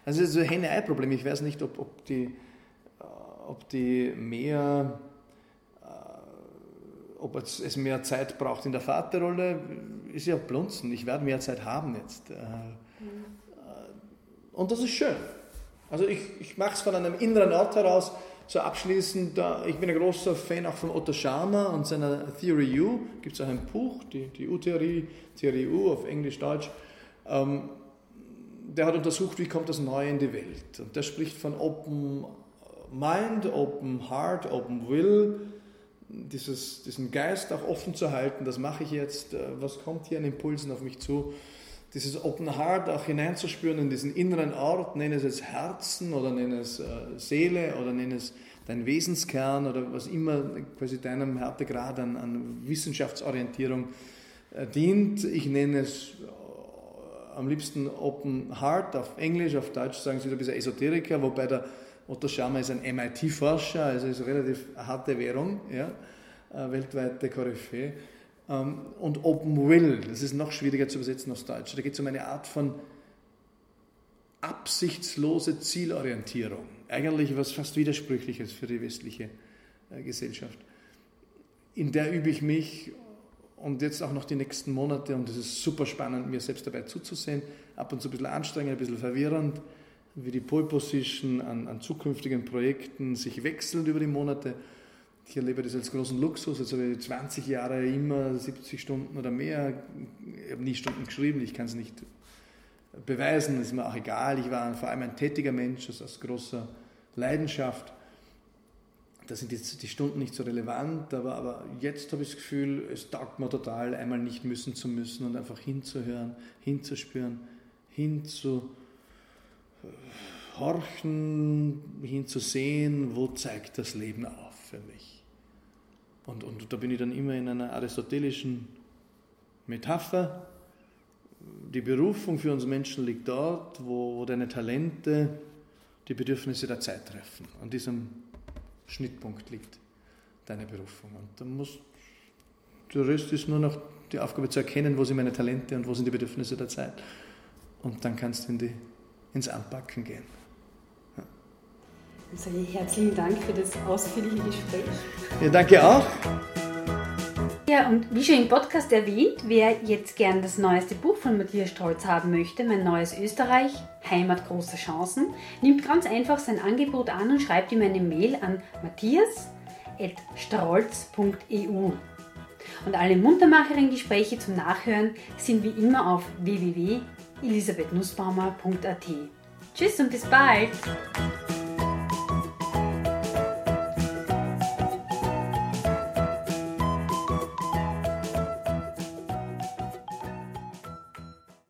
Also das ist ein Henne-Ei-Problem. Ich weiß nicht, ob, ob, die, äh, ob die mehr ob es mehr Zeit braucht in der Vaterrolle, ist ja Blunzen. Ich werde mehr Zeit haben jetzt. Äh, mhm. Und das ist schön. Also ich, ich mache es von einem inneren Ort heraus. So abschließend, ich bin ein großer Fan auch von Otto Scharmer und seiner Theory U. Gibt es auch ein Buch, die, die U-Theorie, Theorie U auf Englisch-Deutsch. Ähm, der hat untersucht, wie kommt das Neue in die Welt. Und der spricht von Open Mind, Open Heart, Open Will, dieses, diesen Geist auch offen zu halten, das mache ich jetzt, äh, was kommt hier an Impulsen auf mich zu, dieses Open Heart auch hineinzuspüren in diesen inneren Ort, nenne es jetzt Herzen oder nenne es äh, Seele oder nenne es dein Wesenskern oder was immer quasi deinem Härtegrad an, an Wissenschaftsorientierung äh, dient. Ich nenne es am liebsten Open Heart auf Englisch, auf Deutsch sagen sie ein bisschen Esoteriker, wobei der Otto Scharmer ist ein MIT-Forscher, also ist eine relativ harte Währung, ja, äh, weltweite Koryphäe. Ähm, und Open Will, das ist noch schwieriger zu übersetzen aufs Deutsche. Da geht es um eine Art von absichtslose Zielorientierung. Eigentlich was fast Widersprüchliches für die westliche äh, Gesellschaft. In der übe ich mich und jetzt auch noch die nächsten Monate und es ist super spannend, mir selbst dabei zuzusehen. Ab und zu ein bisschen anstrengend, ein bisschen verwirrend, wie die Pole Position an, an zukünftigen Projekten sich wechselt über die Monate. Ich erlebe das als großen Luxus. Jetzt habe ich 20 Jahre immer 70 Stunden oder mehr. Ich habe nie Stunden geschrieben, ich kann es nicht beweisen, ist mir auch egal. Ich war vor allem ein tätiger Mensch, aus großer Leidenschaft. Da sind die, die Stunden nicht so relevant, aber, aber jetzt habe ich das Gefühl, es taugt mir total, einmal nicht müssen zu müssen und einfach hinzuhören, hinzuspüren, hinzuhorchen, hinzusehen, wo zeigt das Leben auf für mich. Und, und da bin ich dann immer in einer aristotelischen Metapher. Die Berufung für uns Menschen liegt dort, wo, wo deine Talente die Bedürfnisse der Zeit treffen. An diesem Schnittpunkt liegt deine Berufung. Und dann muss, der Rest ist nur noch die Aufgabe zu erkennen, wo sind meine Talente und wo sind die Bedürfnisse der Zeit. Und dann kannst du in die, ins Anpacken gehen. Ja. Dann sage ich herzlichen Dank für das ausführliche Gespräch. Ja, danke auch. Ja, und wie schon im Podcast erwähnt, wer jetzt gern das neueste Buch von Matthias Stolz haben möchte, Mein neues Österreich, Heimat große Chancen, nimmt ganz einfach sein Angebot an und schreibt ihm eine Mail an matthias.strolz.eu. Und alle muntermacheren Gespräche zum Nachhören sind wie immer auf www.elisabethnussbaumer.at. Tschüss und bis bald!